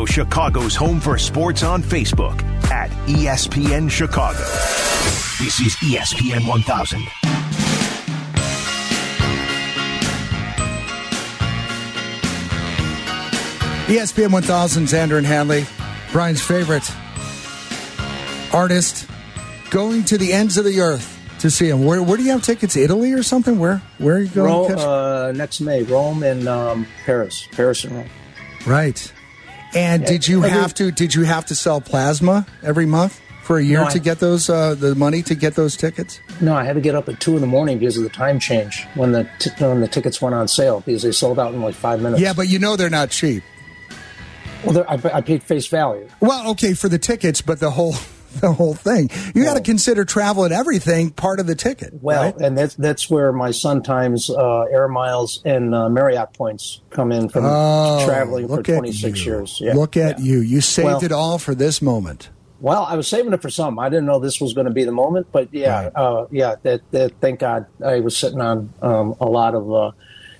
Follow Chicago's Home for Sports on Facebook at ESPN Chicago. This is ESPN 1000. ESPN 1000, Xander and Hanley, Brian's favorite artist, going to the ends of the earth to see him. Where, where do you have tickets? Italy or something? Where where are you going? Rome, to catch? uh, next May, Rome and um, Paris, Paris and Rome. right. And did you have to? Did you have to sell plasma every month for a year No, I- to get those uh, the money to get those tickets? No, I had to get up at two in the morning because of the time change when the t- when the tickets went on sale because they sold out in like five minutes. Yeah, but you know they're not cheap. well, I, I paid face value. Well, okay for the tickets, but the whole the whole thing. You got to consider travel and everything part of the ticket. Well, right? and that's that's where my Sun Times uh, air miles and uh, Marriott points come in from Oh, traveling for look at 26 you. years. Yeah. Look at Yeah. you. You saved Well- it all for this moment. Well, I was saving it for some. I didn't know this was going to be the moment, but yeah, Right. uh, yeah. That, that thank God I was sitting on um, a lot of. Uh,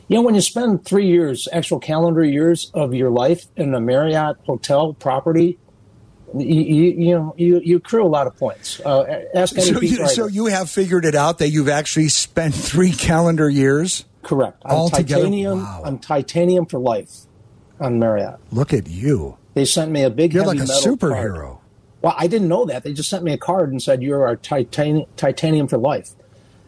you know, when you spend three years, actual calendar years of your life in a Marriott hotel property, you, you, you know you, you accrue a lot of points. Uh, ask any So you, so you have figured it out that you've actually spent three calendar years. correct. I'm altogether? titanium. Wow. I'm titanium for life on Marriott. Look at you. They sent me a big. You're like a metal card. superhero. Well, I didn't know that. They just sent me a card and said you're our titan- titanium for life.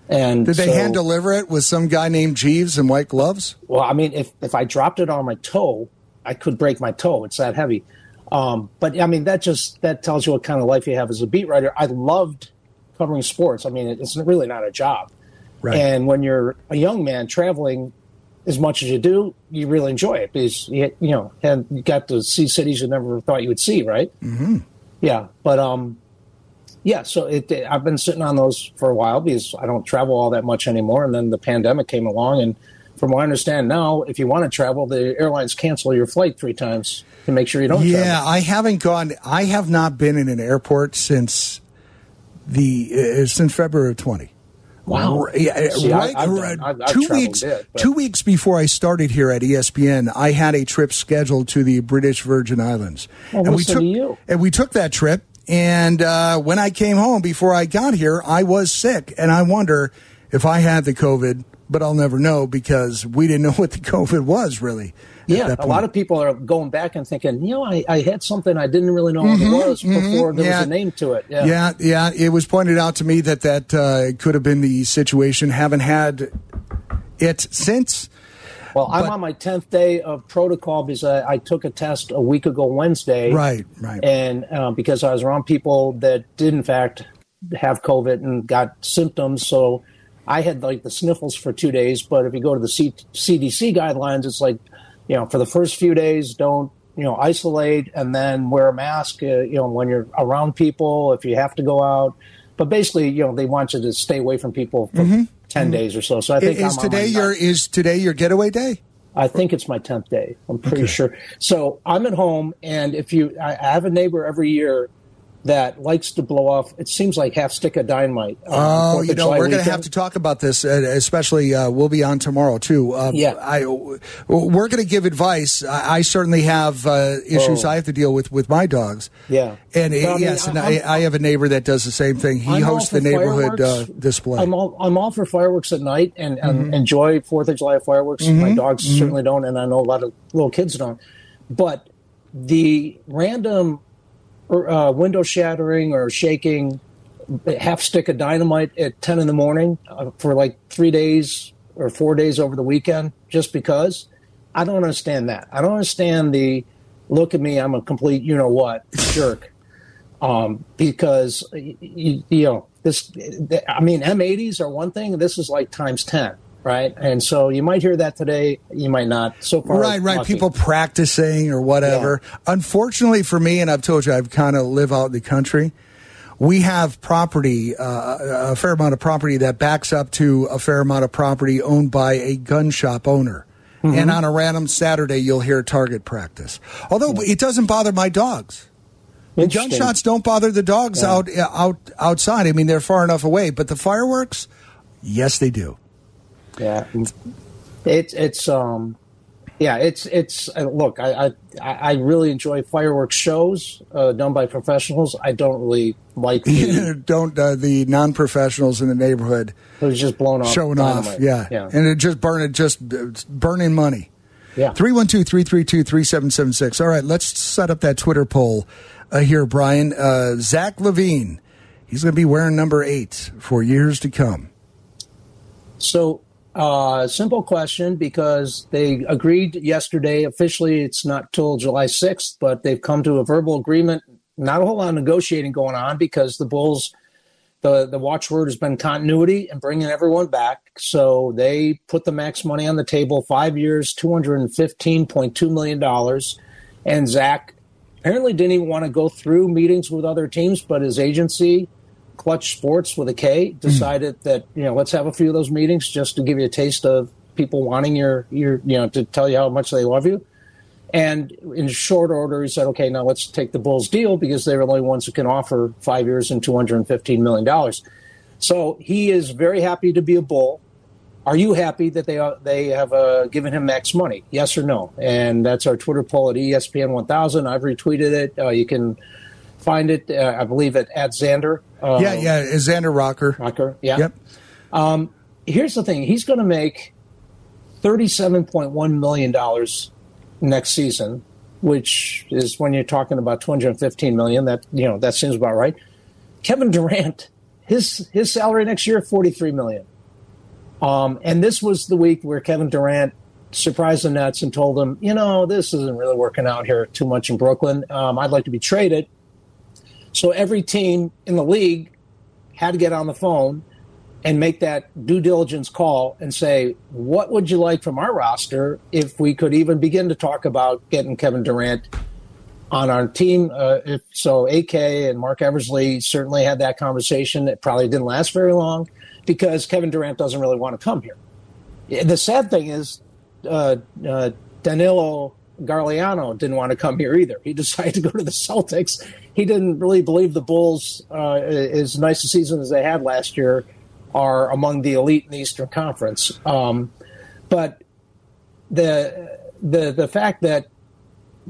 And Did they so- hand deliver it with some guy named Jeeves in white gloves? Well, I mean, if if I dropped it on my toe, I could break my toe. It's that heavy. Um, but I mean, that just that tells you what kind of life you have as a beat writer. I loved covering sports. I mean, it's really not a job. Right. And when you're a young man traveling as much as you do, you really enjoy it because you, you know, and you got to see cities you never thought you would see, right? Mm-hmm. Yeah, but um, yeah. So it, I've been sitting on those for a while because I don't travel all that much anymore. And then the pandemic came along, and from what I understand now, if you want to travel, the airlines cancel your flight three times to make sure you don't. Yeah, travel. I haven't gone. I have not been in an airport since the uh, since February of twenty. Wow. Yeah, See, right, I've uh, done- I've- I've two weeks. bit, two weeks before I started here at ESPN, I had a trip scheduled to the British Virgin Islands, Well, and we took to you. and we took that trip. And uh, when I came home before I got here, I was sick, and I wonder if I had the COVID. But I'll never know because we didn't know what the COVID was really. Yeah, a lot of people are going back and thinking, you know, I, I had something I didn't really know what it was before there Mm-hmm, yeah. was a name to it. Yeah. Yeah, yeah. It was pointed out to me that that uh, could have been the situation. Haven't had it since. Well, I'm But- on my 10th day of protocol because I, I took a test a week ago Wednesday. Right, right. And uh, because I was around people that did, in fact, have COVID and got symptoms. So I had like the sniffles for two days. But if you go to the C- CDC guidelines, it's like, you know, for the first few days, don't, you know, isolate and then wear a mask, uh, you know, when you're around people, if you have to go out. But basically, you know, they want you to stay away from people for 10 days or so. So I think Is I'm on today your is today your getaway day? I think it's my tenth day. I'm pretty sure. So I'm at home, and if you, I I have a neighbor every year that likes to blow off. It seems like half stick of dynamite. um, Oh, you know, July we're going to have to talk about this, uh, especially uh, we'll be on tomorrow too. Uh, Yeah. I, we're going to give advice. I, I certainly have uh, issues Oh. I have to deal with with my dogs. Yeah. and uh, Well, I mean, yes, and I, I'm- have a neighbor that does the same thing. He I'm hosts the neighborhood uh, display. I'm all I'm all for fireworks at night and, and Mm-hmm. enjoy Fourth of July fireworks. My dogs certainly don't, and I know a lot of little kids don't. But the random uh, window shattering or shaking half stick of dynamite at 10 in the morning uh, for like three days or four days over the weekend just because. I don't understand that. I don't understand the look at me i'm a complete you know what jerk. Um, because y- y- you know this i mean m80s are one thing this is like times 10 right and so you might hear that today you might not so far Right, right. People practicing or whatever. Unfortunately for me, and I've told you, I've kind of live out in the country. We have property, uh, a fair amount of property that backs up to a fair amount of property owned by a gun shop owner. Mm-hmm. And on a random Saturday, you'll hear target practice. Although it doesn't bother my dogs. The gunshots don't bother the dogs out out outside. I mean, they're far enough away. But the fireworks, yes, they do. Yeah, it's it's um, yeah, it's it's uh, look. I, I I really enjoy fireworks shows uh, done by professionals. I don't really like the, don't uh, the non professionals in the neighborhood. It was just blown off, showing off. Yeah. yeah, and it just burning just burning money. Yeah. 312 332 3776. All right, let's set up that Twitter poll uh, here, Brian. Uh, Zach LaVine, he's going to be wearing number eight for years to come. So uh, simple question because they agreed yesterday. Officially, it's not till July 6th, but they've come to a verbal agreement. Not a whole lot of negotiating going on because the Bulls, the, the watchword has been continuity and bringing everyone back. So they put the max money on the table five years, $215.2 million. And Zach apparently didn't even want to go through meetings with other teams, but his agency Klutch Sports with a K decided mm. that you know let's have a few of those meetings just to give you a taste of people wanting your your you know to tell you how much they love you. And in short order, he said, "Okay, now let's take the Bulls deal because they're the only ones who can offer five years and two hundred and fifteen million dollars." So he is very happy to be a Bull. Are you happy that they uh, they have uh, given him max money? Yes or no? And that's our Twitter poll at ESPN 1000. I've retweeted it. Uh, you can find it, uh, I believe, at, at Xander. Uh, yeah, yeah, Xander Rocker. Rocker, yeah. Yep. Um, here's the thing: he's going to make thirty-seven point one million dollars next season, which is when you're talking about two hundred fifteen million. That you know that seems about right. Kevin Durant, his his salary next year forty-three million. Um, and this was the week where Kevin Durant surprised the Nets and told them, you know, this isn't really working out here too much in Brooklyn. Um, I'd like to be traded. So every team in the league had to get on the phone and make that due diligence call and say, what would you like from our roster if we could even begin to talk about getting Kevin Durant on our team? Uh, if so, AK and Marc Eversley certainly had that conversation. It probably didn't last very long because Kevin Durant doesn't really want to come here. The sad thing is, uh, uh, Danilo Gallinari didn't want to come here either. He decided to go to the Celtics. He didn't really believe the Bulls, uh, as nice a season as they had last year, are among the elite in the Eastern Conference. Um, but the the the fact that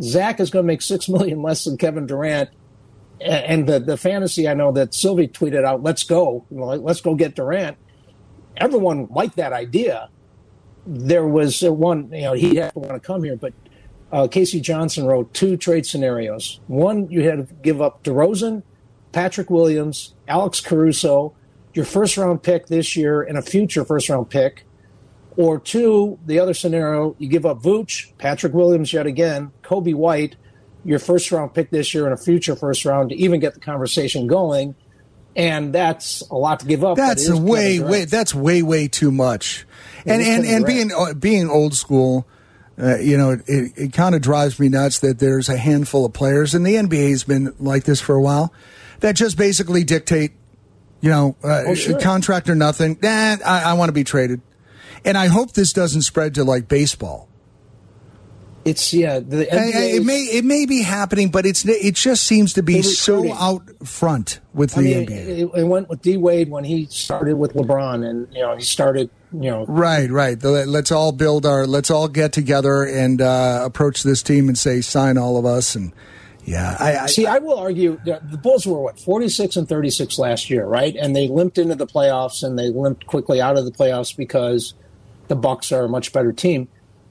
Zach is going to make six million less than Kevin Durant, and the the fantasy I know that Sylvie tweeted out, "Let's go, let's go get Durant." Everyone liked that idea. There was one, you know, he had to want to come here, but uh, K.C. Johnson wrote two trade scenarios. One, you had to give up DeRozan, Patrick Williams, Alex Caruso, your first round pick this year, and a future first round pick. Or two, the other scenario, you give up Vooch, Patrick Williams yet again, Coby White, your first round pick this year and a future first round to even get the conversation going. And that's a lot to give up. That's way, way. That's way, way too much. And and and being uh, being old school, uh, you know, it, it kind of drives me nuts that there's a handful of players, and the NBA has been like this for a while, that just basically dictate, you know, uh, oh, sure. contract or nothing. Nah, I, I want to be traded. And I hope this doesn't spread to like baseball. It's yeah. The NBA it may it may be happening, but it's it just seems to be so out front with the mean, NBA. It, it, went with D Wade when he started with LeBron, and you know he started you know right right. Let's all build our. Let's all get together and uh, approach this team and say sign all of us and. Yeah, I, I see. I will argue the Bulls were what forty six and thirty six last year, right? And they limped into the playoffs, and they limped quickly out of the playoffs because the Bucks are a much better team.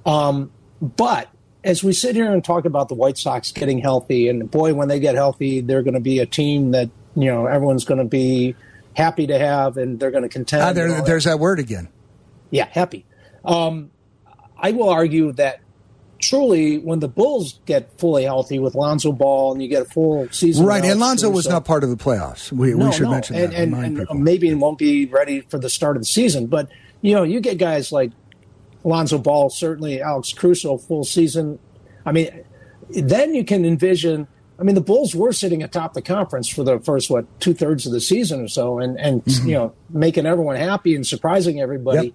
Um, but as we sit here and talk about the White Sox getting healthy, and boy, when they get healthy, they're going to be a team that you know everyone's going to be happy to have, and they're going to contend. Ah, there, there's that. that. word again. Yeah, happy. Um, I will argue that truly, when the Bulls get fully healthy with Lonzo Ball, and you get a full season, right? And Lonzo was not part of the playoffs. We, no, we should no. mention and, that. And, and maybe it won't be ready for the start of the season, but you know, you get guys like Alonzo Ball, certainly Alex Caruso, full season. I mean, then you can envision. I mean, the Bulls were sitting atop the conference for the first what two thirds of the season or so, and and mm-hmm. you know making everyone happy and surprising everybody. Yep.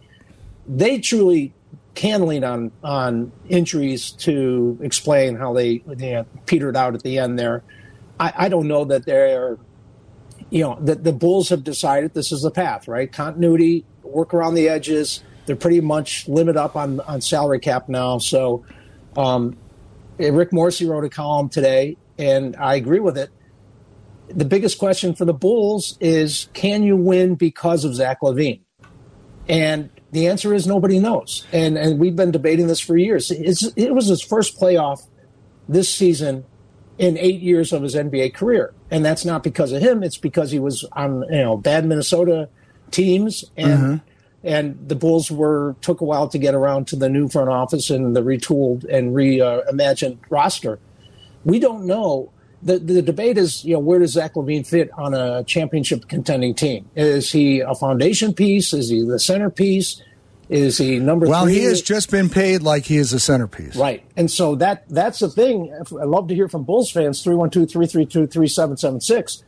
They truly can lean on on injuries to explain how they you know, petered out at the end there. I, I don't know that they're, you know, that the Bulls have decided this is the path, right? Continuity, work around the edges They're pretty much limit up on on salary cap now. So, um, Rick Morrissey wrote a column today, and I agree with it. The biggest question for the Bulls is, can you win because of Zach LaVine? And the answer is nobody knows. And and we've been debating this for years. It's, it was his first playoff this season in eight years of his NBA career, and that's not because of him. It's because he was on you know bad Minnesota teams, and mm-hmm. And the Bulls were took a while to get around to the new front office and the retooled and reimagined roster. We don't know. The, the debate is, you know, where does Zach LaVine fit on a championship contending team? Is he a foundation piece? Is he the centerpiece? Is he number well, three? he has just been paid like he is a centerpiece. Right. And so that that's the thing. I love to hear from Bulls fans 312 332 3776.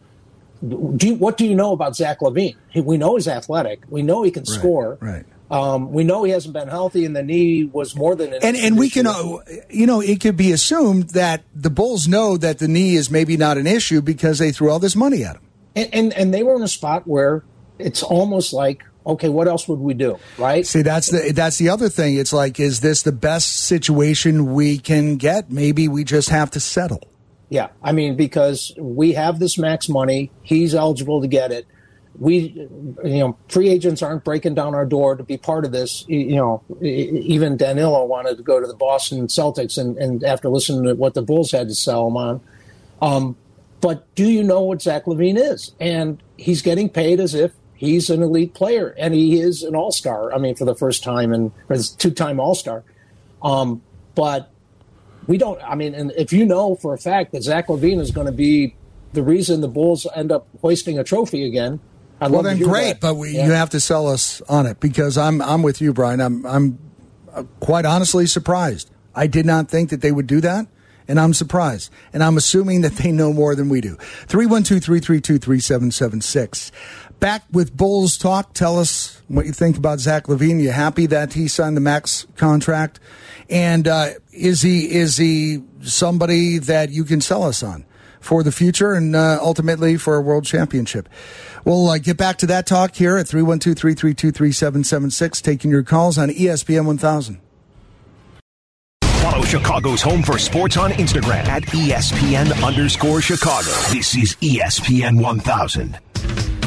Do you, what do you know about Zach LaVine? He, we know he's athletic. We know he can right, score. Right. Um, we know he hasn't been healthy, and the knee was more than an and and we can, uh, you know, it could be assumed that the Bulls know that the knee is maybe not an issue because they threw all this money at him. And and, and they were in a spot where it's almost like okay, what else would we do? Right? See, that's the that's the other thing. It's like, is this the best situation we can get? Maybe we just have to settle. Yeah, I mean, because we have this max money, he's eligible to get it. We, you know, free agents aren't breaking down our door to be part of this. You know, even Danilo wanted to go to the Boston Celtics, and, and after listening to what the Bulls had to sell him on, um, but do you know what Zach LaVine is? And he's getting paid as if he's an elite player and he is an all star. I mean, for the first time and two time all star. Um, but we don't, I mean, and if you know for a fact that Zach LaVine is going to be the reason the Bulls end up hoisting a trophy again. I'd well, then great, that. but we, yeah. you have to sell us on it because I'm I'm with you, Brian. I'm I'm uh, quite honestly surprised. I did not think that they would do that and I'm surprised. And I'm assuming that they know more than we do. 312 332 3776 back with Bulls talk. Tell us what you think about Zach LaVine. You happy that he signed the max contract? And uh, is he is he somebody that you can sell us on for the future and uh, ultimately for a world championship? We'll uh, get back to that talk here at 312 332 3776, taking your calls on ESPN 1000. Follow Chicago's Home for Sports on Instagram at ESPN underscore Chicago. This is ESPN 1000.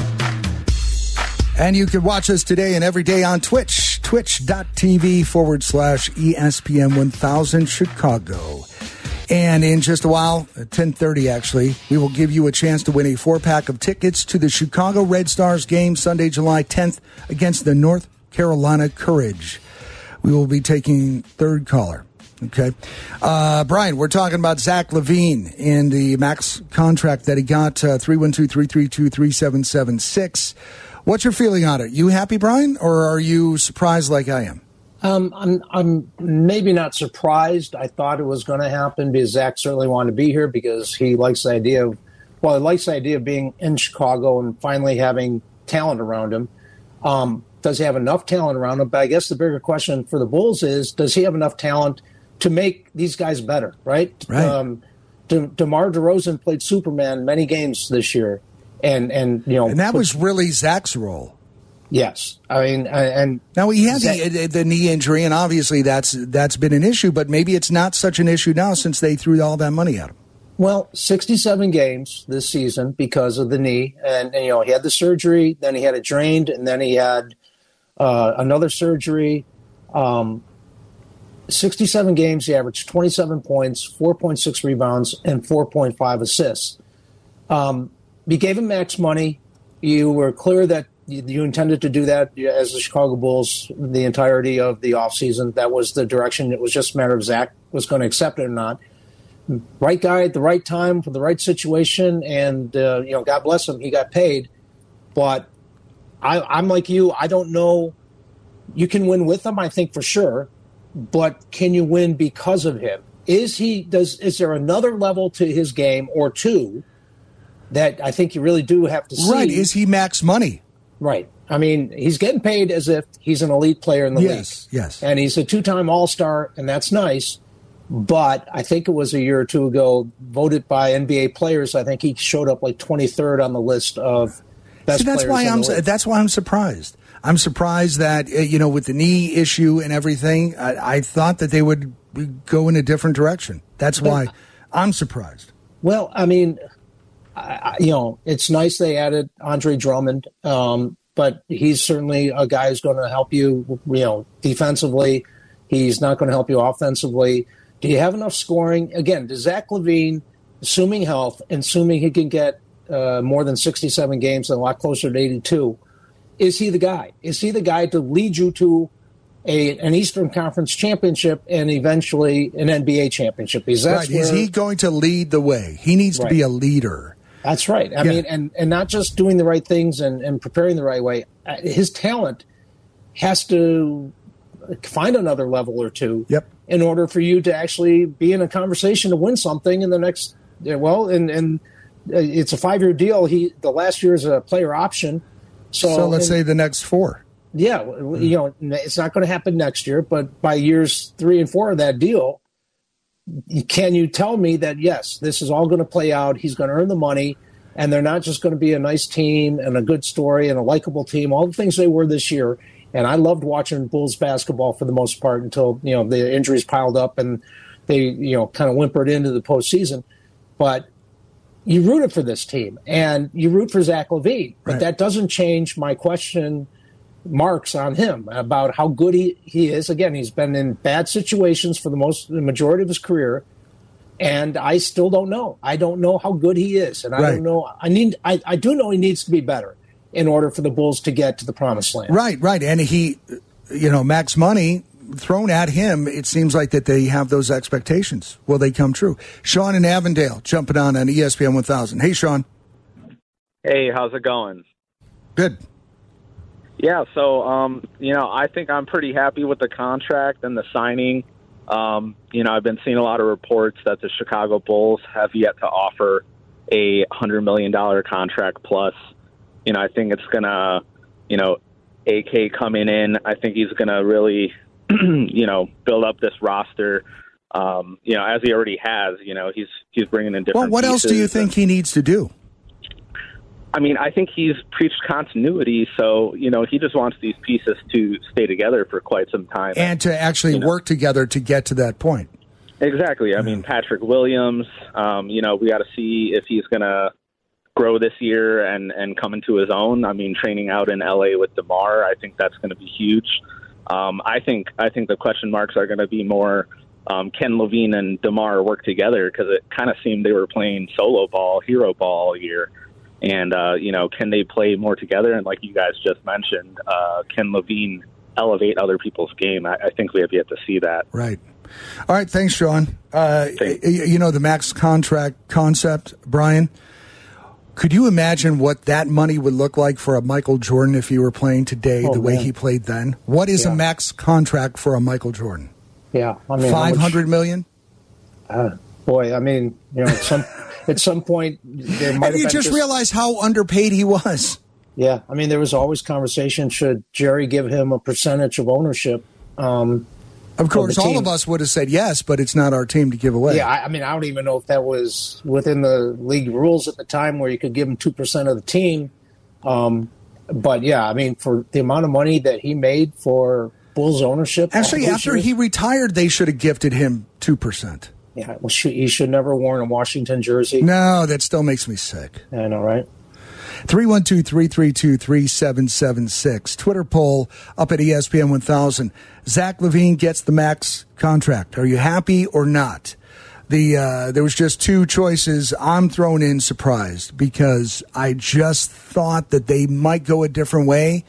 And you can watch us today and every day on Twitch, twitch.tv forward slash ESPN 1000 Chicago. And in just a while, at 1030 actually, we will give you a chance to win a four pack of tickets to the Chicago Red Stars game Sunday, July 10th against the North Carolina Courage. We will be taking third caller. Okay. Uh, Brian, we're talking about Zach LaVine and the max contract that he got, uh, 312 332 3776. What's your feeling on it? You happy, Brian, or are you surprised like I am? Um, I'm, I'm maybe not surprised. I thought it was going to happen because Zach certainly wanted to be here because he likes the idea of, well, he likes the idea of being in Chicago and finally having talent around him. Um, does he have enough talent around him? But I guess the bigger question for the Bulls is, does he have enough talent to make these guys better? Right. Right. Um, De- DeMar DeRozan played Superman many games this year and and you know, and that was really Zach's role. Yes, I mean, and now he had Zach, the, the knee injury, and obviously that's that's been an issue. But maybe it's not such an issue now since they threw all that money at him. Well, 67 games this season because of the knee, and, and you know he had the surgery, then he had it drained, and then he had uh, another surgery. Um, 67 games, he averaged 27 points, 4.6 rebounds, and 4.5 assists. Um, you gave him max money. You were clear that you intended to do that as the Chicago Bulls the entirety of the offseason. That was the direction. It was just a matter of Zach was going to accept it or not. Right guy at the right time for the right situation, and uh, you know, God bless him, he got paid. But I, I'm like you. I don't know. You can win with him, I think for sure, but can you win because of him? Is he does? Is there another level to his game or two? That I think you really do have to see. Right. Is he max money? Right. I mean, he's getting paid as if he's an elite player in the yes, league. Yes. Yes. And he's a two time All Star, and that's nice. But I think it was a year or two ago, voted by NBA players. I think he showed up like 23rd on the list of best See, that's players. Why I'm, that's why I'm surprised. I'm surprised that uh, you know with the knee issue and everything, I, I thought that they would go in a different direction. That's why I'm surprised. Well, I mean, I, you know, it's nice they added Andre Drummond, um, but he's certainly a guy who's going to help you, you know, defensively. He's not going to help you offensively. Do you have enough scoring? Again, does Zach LaVine, assuming health, assuming he can get uh, more than 67 games and a lot closer to 82, is he the guy? Is he the guy to lead you to a, an Eastern Conference championship and eventually an NBA championship? Is, right. Where, is he going to lead the way? He needs right. to be a leader. That's right. I yeah. mean, and, and not just doing the right things and, and preparing the right way. Uh, his talent has to find another level or two yep. in order for you to actually be in a conversation to win something in the next well and and uh, it's a five year deal he the last year is a player option so, so let's and, say the next four yeah you know it's not going to happen next year but by years three and four of that deal can you tell me that yes this is all going to play out he's going to earn the money and they're not just going to be a nice team and a good story and a likable team all the things they were this year and I loved watching Bulls basketball for the most part until you know the injuries piled up and they you know kind of whimpered into the postseason. But you rooted for this team and you root for Zach LaVine, but right. that doesn't change my question marks on him about how good he, he is. Again, he's been in bad situations for the most the majority of his career. And I still don't know. I don't know how good he is. And I right. don't know I need I, I do know he needs to be better in order for the Bulls to get to the promised land. Right, right. And he, you know, max money thrown at him, it seems like that they have those expectations. Will they come true? Sean in Avondale jumping on on ESPN 1000. Hey, Sean. Hey, how's it going? Good. Yeah, so um, you know, I think I'm pretty happy with the contract and the signing. Um, you know, I've been seeing a lot of reports that the Chicago Bulls have yet to offer a hundred million dollar contract plus you know, I think it's gonna, you know, AK coming in. I think he's gonna really, you know, build up this roster. Um, you know, as he already has. You know, he's he's bringing in different. Well, what else do you think he needs to do? I mean, I think he's preached continuity, so you know he just wants these pieces to stay together for quite some time and to actually you know. work together to get to that point. Exactly. I mean, Patrick Williams. Um, you know, we got to see if he's going to grow this year and and come into his own. I mean, training out in LA with Demar, I think that's going to be huge. Um, I think I think the question marks are going to be more. Um, can LaVine and Demar work together? Because it kind of seemed they were playing solo ball, hero ball all year. And uh, you know, can they play more together? And like you guys just mentioned, uh, can LaVine elevate other people's game? I, I think we have yet to see that. Right. All right. Thanks, Sean. Uh, thanks. You know the max contract concept, Brian. Could you imagine what that money would look like for a Michael Jordan if he were playing today oh, the way he played then? What is yeah. a max contract for a Michael Jordan? Yeah, I mean, five hundred million. Uh, boy, I mean, you know, some at some point there might. And you just, just realize how underpaid he was. Yeah, I mean, there was always conversation: should Jerry give him a percentage of ownership? Um, of course, all of us would have said yes, but it's not our team to give away. Yeah, I, I, mean, I don't even know if that was within the league rules at the time where you could give him 2% of the team. Um, but yeah, I mean, for the amount of money that he made for Bulls ownership. Actually, after he retired, they should have gifted him 2%. Yeah, well, he should never worn a Washington jersey. No, that still makes me sick. I know, right? 312 332 3776. Twitter poll up at ESPN 1000. Zach LaVine gets the max contract. Are you happy or not? The uh, there was just two choices. I'm thrown in surprised because I just thought that they might go a different way.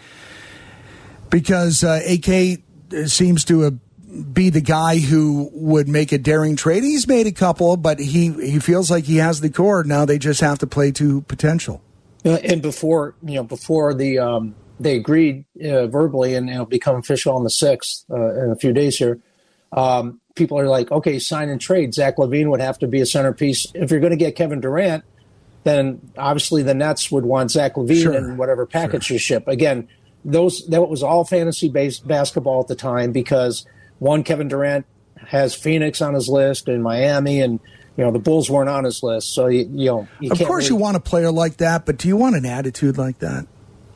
Because uh, AK seems to have be the guy who would make a daring trade. He's made a couple, but he he feels like he has the core. Now they just have to play to potential. Uh, and before you know, before the um, they agreed uh, verbally, and it'll become official on the sixth uh, in a few days here. Um, people are like, okay, sign and trade. Zach LaVine would have to be a centerpiece. If you're going to get Kevin Durant, then obviously the Nets would want Zach LaVine sure. and whatever package sure. you ship. Again, those that was all fantasy based basketball at the time because one Kevin Durant has Phoenix on his list and Miami and you know the Bulls weren't on his list, so you, you know. You of course, really... you want a player like that, but do you want an attitude like that?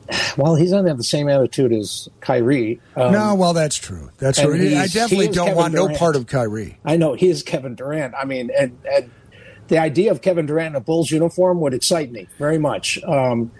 well, he doesn't have the same attitude as Kyrie. Um, no, well, that's true. That's true. I definitely don't Kevin want Durant. no part of Kyrie. I know he is Kevin Durant. I mean, and, and the idea of Kevin Durant in a Bulls uniform would excite me very much. Um,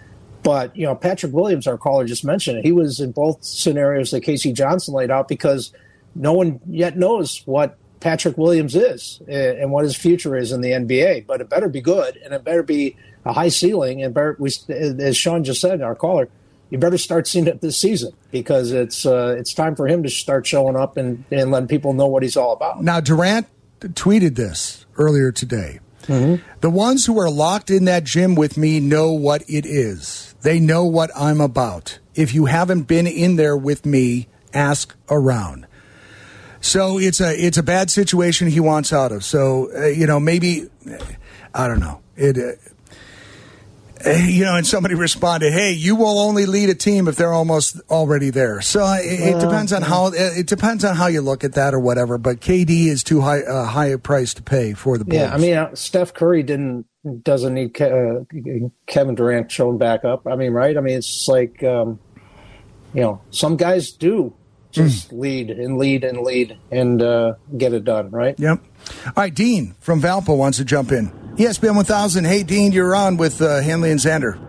but you know, Patrick Williams, our caller just mentioned it. He was in both scenarios that K.C. Johnson laid out because no one yet knows what Patrick Williams is and what his future is in the NBA. But it better be good, and it better be a high ceiling. And better, we, as Sean just said, our caller, you better start seeing it this season because it's uh, it's time for him to start showing up and, and letting people know what he's all about. Now, Durant tweeted this earlier today. Mm-hmm. The ones who are locked in that gym with me know what it is. They know what I'm about. If you haven't been in there with me, ask around. So it's a it's a bad situation he wants out of. So uh, you know maybe I don't know it. Uh, you know, and somebody responded, "Hey, you will only lead a team if they're almost already there." So uh, it, it depends on how it depends on how you look at that or whatever. But KD is too high uh, high a price to pay for the Bulls. Yeah, I mean, uh, Steph Curry didn't doesn't need Ke- uh, Kevin Durant showing back up. I mean, right? I mean, it's like um, you know, some guys do just mm. lead and lead and lead and uh, get it done, right? Yep. All right, Dean from Valpo wants to jump in. ESPN 1000. Hey, Dean, you're on with uh, Hanley and Xander.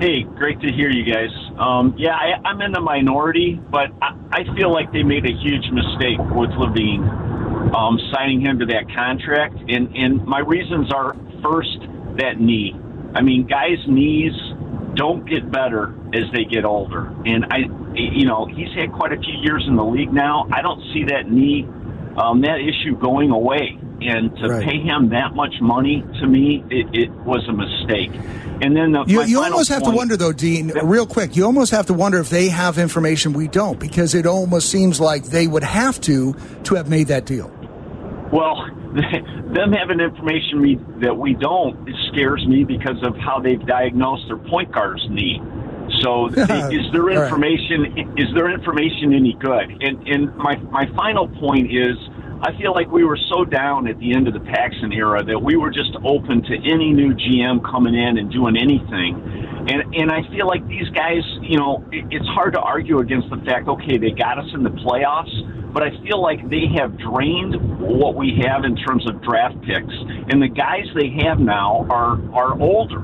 Hey, great to hear you guys. Um, yeah, I, am in the minority, but I, I, feel like they made a huge mistake with LaVine um, signing him to that contract. And, and my reasons are first, that knee. I mean, guys' knees don't get better as they get older. And I, you know, he's had quite a few years in the league now. I don't see that knee, um, that issue going away. And to right. pay him that much money, to me, it, it was a mistake. And then the, you, you almost have to wonder, though, Dean, that, real quick. You almost have to wonder if they have information we don't, because it almost seems like they would have to to have made that deal. Well, them having information we, that we don't it scares me because of how they've diagnosed their point guard's knee. So is their information right. is their information any good? And and my my final point is I feel like we were so down at the end of the Paxson era that we were just open to any new GM coming in and doing anything. And and I feel like these guys, you know, it, it's hard to argue against the fact. Okay, they got us in the playoffs, but I feel like they have drained what we have in terms of draft picks, and the guys they have now are are older.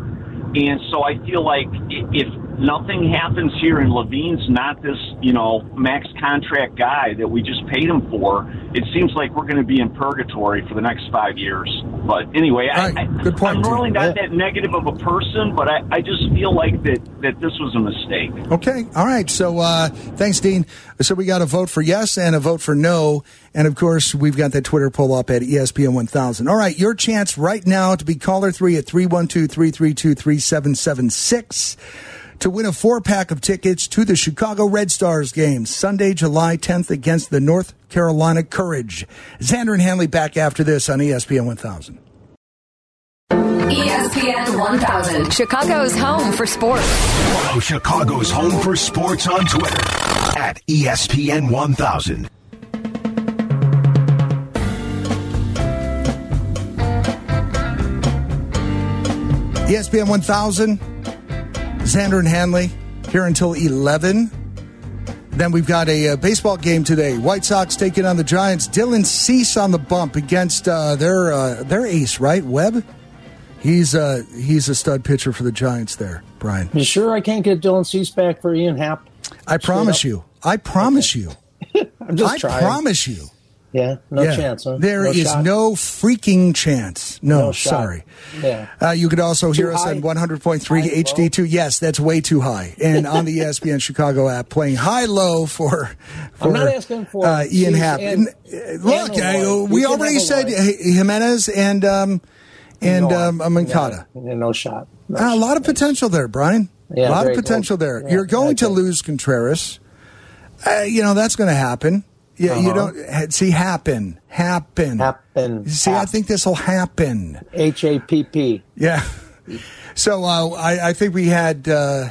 And so I feel like if nothing happens here and LaVine's not this, you know, max contract guy that we just paid him for, it seems like we're going to be in purgatory for the next five years. But anyway, right. I, Good point, I'm really not that negative of a person, but I, I just feel like that, that this was a mistake. Okay. All right. So uh, thanks, Dean. So we got a vote for yes and a vote for no. And of course, we've got that Twitter poll up at ESPN 1000. All right, your chance right now to be caller three at 312 332 3776 to win a four pack of tickets to the Chicago Red Stars game Sunday, July 10th against the North Carolina Courage. Xander and Hanley back after this on ESPN 1000. ESPN 1000, Chicago's home for sports. Follow Chicago's home for sports on Twitter at ESPN 1000. ESPN 1000, Xander and Hanley here until 11. Then we've got a, a, uh, baseball game today. White Sox taking on the Giants. Dylan Cease on the bump against uh, their uh, their ace, right? Webb. He's uh, he's a stud pitcher for the Giants there, Brian. You sure I can't get Dylan Cease back for Ian Happ? I promise you. I promise okay. you. I'm just I trying. promise you. Yeah, no yeah. chance. Huh? There no is shot? no freaking chance. No, no sorry. Yeah. Uh, you could also too hear us on 100.3 HD2. Yes, that's way too high. And on the ESPN Chicago app, playing high low for, for I'm not asking for uh, Ian Happ. And, look, uh, we already said Jimenez and um, and no, um, Moncada. Yeah, no shot. No uh, a lot of potential there, Brian. Yeah, a lot of potential cool. there. You're going to lose Contreras. Uh, you know that's going to happen. Yeah, uh-huh. you don't see happen, happen, happen. See, I think this will happen. H A P P. Yeah. So uh, I, I, think we had uh,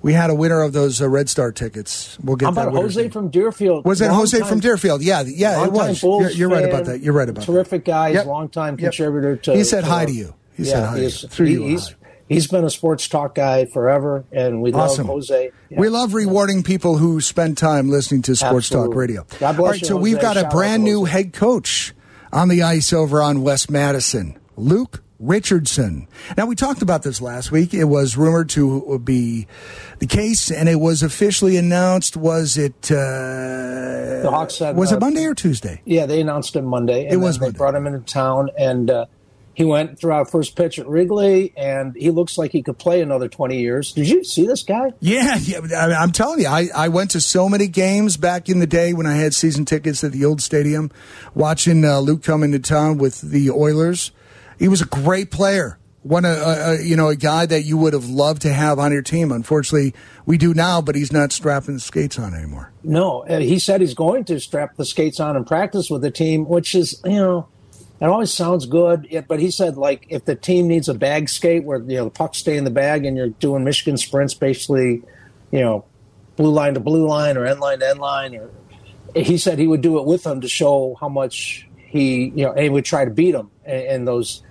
we had a winner of those uh, Red Star tickets. We'll get How about that Jose from Deerfield. Was it Jose from Deerfield? Yeah, yeah, it was. You're, you're right about that. You're right about terrific that. Terrific guy. Yep. Long time contributor to. He said hi to you. He yeah, said hi. He's, through he, he's, he's been a sports talk guy forever, and we awesome. love Jose. Yeah. We love rewarding people who spend time listening to Sports Absolutely. Talk Radio. God bless All right, you, so Jose. we've got Shout a brand new head coach on the ice over on West Madison, Luke Richardson. Now, we talked about this last week. It was rumored to be the case, and it was officially announced. Was it? Uh, the Hawks said, was uh, it Monday or Tuesday? Yeah, they announced it Monday. it was. They Monday. brought him into town, and uh, he went through our first pitch at Wrigley, and he looks like he could play another twenty years. Did you see this guy? Yeah, yeah. I am telling you, I, I went to so many games back in the day when I had season tickets at the old stadium, watching uh, Luke come into town with the Oilers. He was a great player. One, a, you know, a guy that you would have loved to have on your team. Unfortunately, we do now, but he's not strapping the skates on anymore. No, uh, he said he's going to strap the skates on and practice with the team, which is, you know, it always sounds good. But he said, like, if the team needs a bag skate where you know the pucks stay in the bag and you're doing Michigan sprints, basically, you know, blue line to blue line or end line to end line, or he said he would do it with them to show how much he, you know, and he would try to beat them in those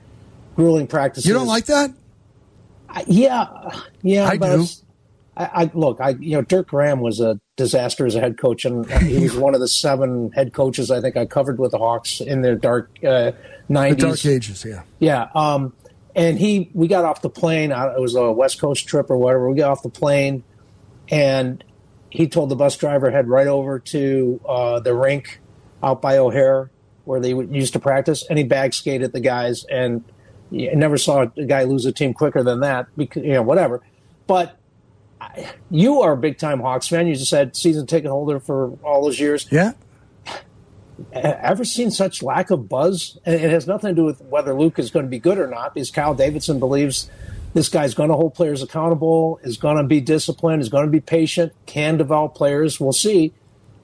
grueling practices. You don't like that? I, yeah, yeah. I do. I, I, look. I you know Dirk Graham was a disaster as a head coach, and he was one of the seven head coaches I think I covered with the Hawks in their dark nineties, uh, dark ages. Yeah, yeah. Um, and he, we got off the plane. It was a West Coast trip or whatever. We got off the plane, and he told the bus driver head right over to uh, the rink out by O'Hare where they used to practice, and he bag skated the guys and I never saw a guy lose a team quicker than that. Because you know, whatever. But you are a big time Hawks fan. You just said season ticket holder for all those years. Yeah. Ever seen such lack of buzz? And it has nothing to do with whether Luke is going to be good or not, because Kyle Davidson believes this guy's going to hold players accountable, is going to be disciplined, is going to be patient, can develop players. We'll see.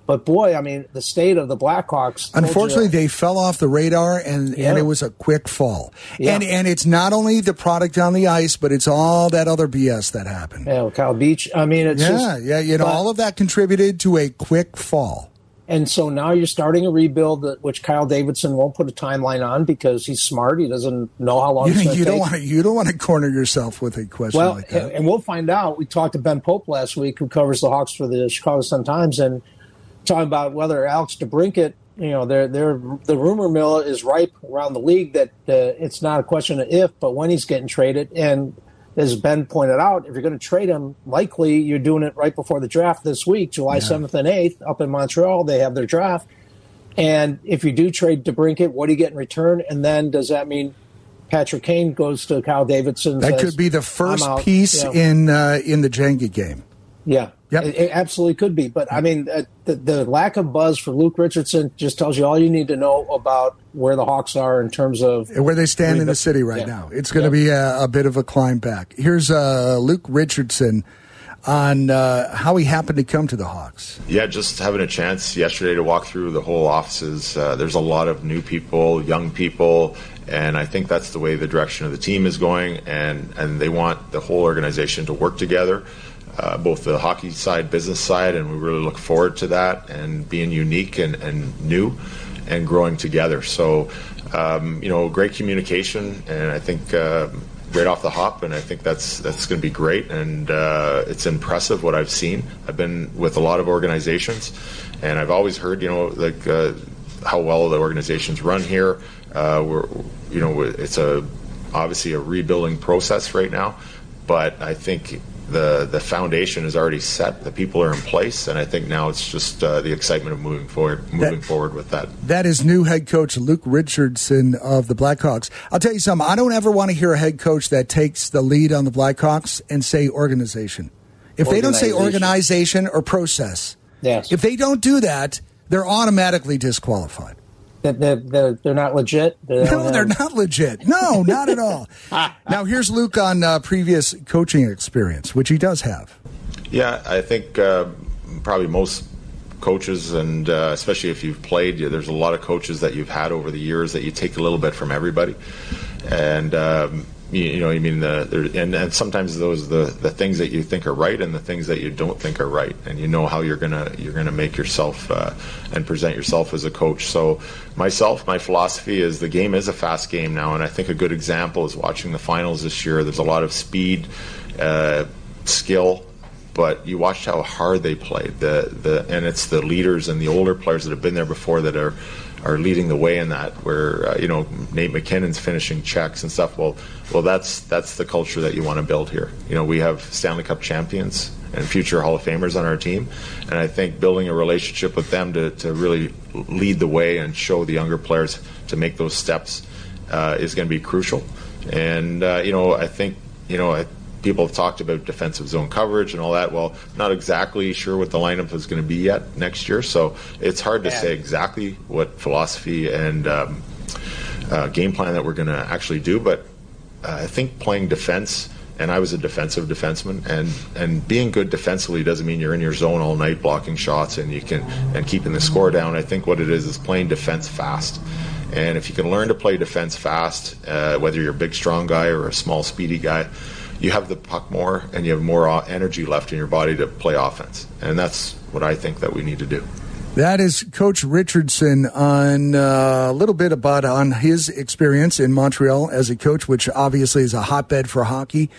But boy, I mean, the state of the Blackhawks. Unfortunately, you, they fell off the radar, and, yeah. and it was a quick fall. Yeah. And and it's not only the product on the ice, but it's all that other BS that happened. Yeah, well, Kyle Beach. I mean, it's yeah, just, yeah. You know, but, all of that contributed to a quick fall. And so now you're starting a rebuild, that, which Kyle Davidson won't put a timeline on because he's smart. He doesn't know how long. You, you don't want to. You don't want to corner yourself with a question well, like that. and we'll find out. We talked to Ben Pope last week, who covers the Hawks for the Chicago Sun Times, and talking about whether Alex DeBrincat, you know, they're, they're, the rumor mill is ripe around the league that uh, it's not a question of if, but when he's getting traded. And as Ben pointed out, if you're going to trade him, likely you're doing it right before the draft this week, July yeah. 7th and 8th, up in Montreal. They have their draft. And if you do trade DeBrincat, what do you get in return? And then does that mean Patrick Kane goes to Kyle Davidson? That says, could be the first piece know, in uh, in the Jenga game. Yeah, Yep. It, it, absolutely could be. But I mean, uh, the, the, lack of buzz for Luke Richardson just tells you all you need to know about where the Hawks are in terms of where they stand in the city right yeah. now. It's going to be a, a, bit of a climb back. Here's uh, Luke Richardson on uh, how he happened to come to the Hawks. Yeah, just having a chance yesterday to walk through the whole offices. Uh, there's a lot of new people, young people, and I think that's the way the direction of the team is going. And and they want the whole organization to work together uh, both the hockey side, business side, and we really look forward to that and being unique and, and new and growing together. So, um, you know, great communication, and I think uh, right off the hop, and I think that's that's going to be great, and uh, it's impressive what I've seen. I've been with a lot of organizations, and I've always heard, you know, like uh, how well the organizations run here. Uh, we're, you know, it's a obviously a rebuilding process right now, but I think the the foundation is already set. The people are in place, and I think now it's just uh, the excitement of moving forward, moving that, forward with that. That is new head coach Luke Richardson of the Blackhawks. I'll tell you something. I don't ever want to hear a head coach that takes the lead on the Blackhawks and say organization. If they don't say organization or process, yes. if they don't do that, they're automatically disqualified. They're, they're, they're not legit. They no, have... they're not legit. No, not at all. now, here's Luke on uh, previous coaching experience, which he does have. Yeah, I think uh, probably most coaches, and uh, especially if you've played, there's a lot of coaches that you've had over the years that you take a little bit from everybody. And um, you, you know, I mean, the, and, and sometimes those the the things that you think are right and the things that you don't think are right, and you know how you're gonna you're gonna make yourself uh, and present yourself as a coach. So, myself, my philosophy is the game is a fast game now, and I think a good example is watching the finals this year. There's a lot of speed, uh, skill, but you watched how hard they played. The the and it's the leaders and the older players that have been there before that are are leading the way in that. Where uh, you know Nate MacKinnon's finishing checks and stuff. Well, well, that's that's the culture that you want to build here. You know, we have Stanley Cup champions and future Hall of Famers on our team, and I think building a relationship with them to, to really lead the way and show the younger players to make those steps uh, is going to be crucial. And uh, you know, I think you know. I, people have talked about defensive zone coverage and all that. Well, not exactly sure what the lineup is going to be yet next year, so it's hard to yeah. say exactly what philosophy and um, uh, game plan that we're going to actually do. But uh, I think playing defense. And I was a defensive defenseman, and, and being good defensively doesn't mean you're in your zone all night blocking shots and you can and keeping the score down. I think what it is is playing defense fast, and if you can learn to play defense fast, uh, whether you're a big strong guy or a small speedy guy, you have the puck more and you have more energy left in your body to play offense. And that's what I think that we need to do. That is Coach Richardson on uh, a little bit about on his experience in Montreal as a coach, which obviously is a hotbed for hockey,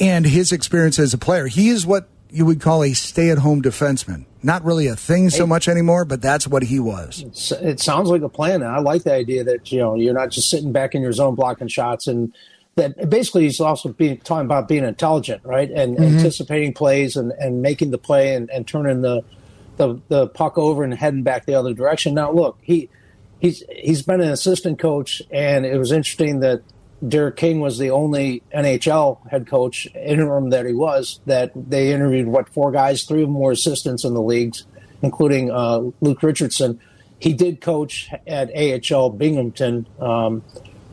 and his experience as a player. He is what you would call a stay-at-home defenseman. Not really a thing so much anymore, but that's what he was. It sounds like a plan, and I like the idea that you know you're not just sitting back in your zone blocking shots and that basically he's also being talking about being intelligent, right, and mm-hmm. anticipating plays and, and making the play and, and turning the, the the puck over and heading back the other direction. Now, look, he he's he's been an assistant coach, and it was interesting that Derek King was the only NHL head coach interim that he was that they interviewed. What four guys? Three of them were assistants in the leagues, including uh, Luke Richardson. He did coach at AHL Binghamton, um,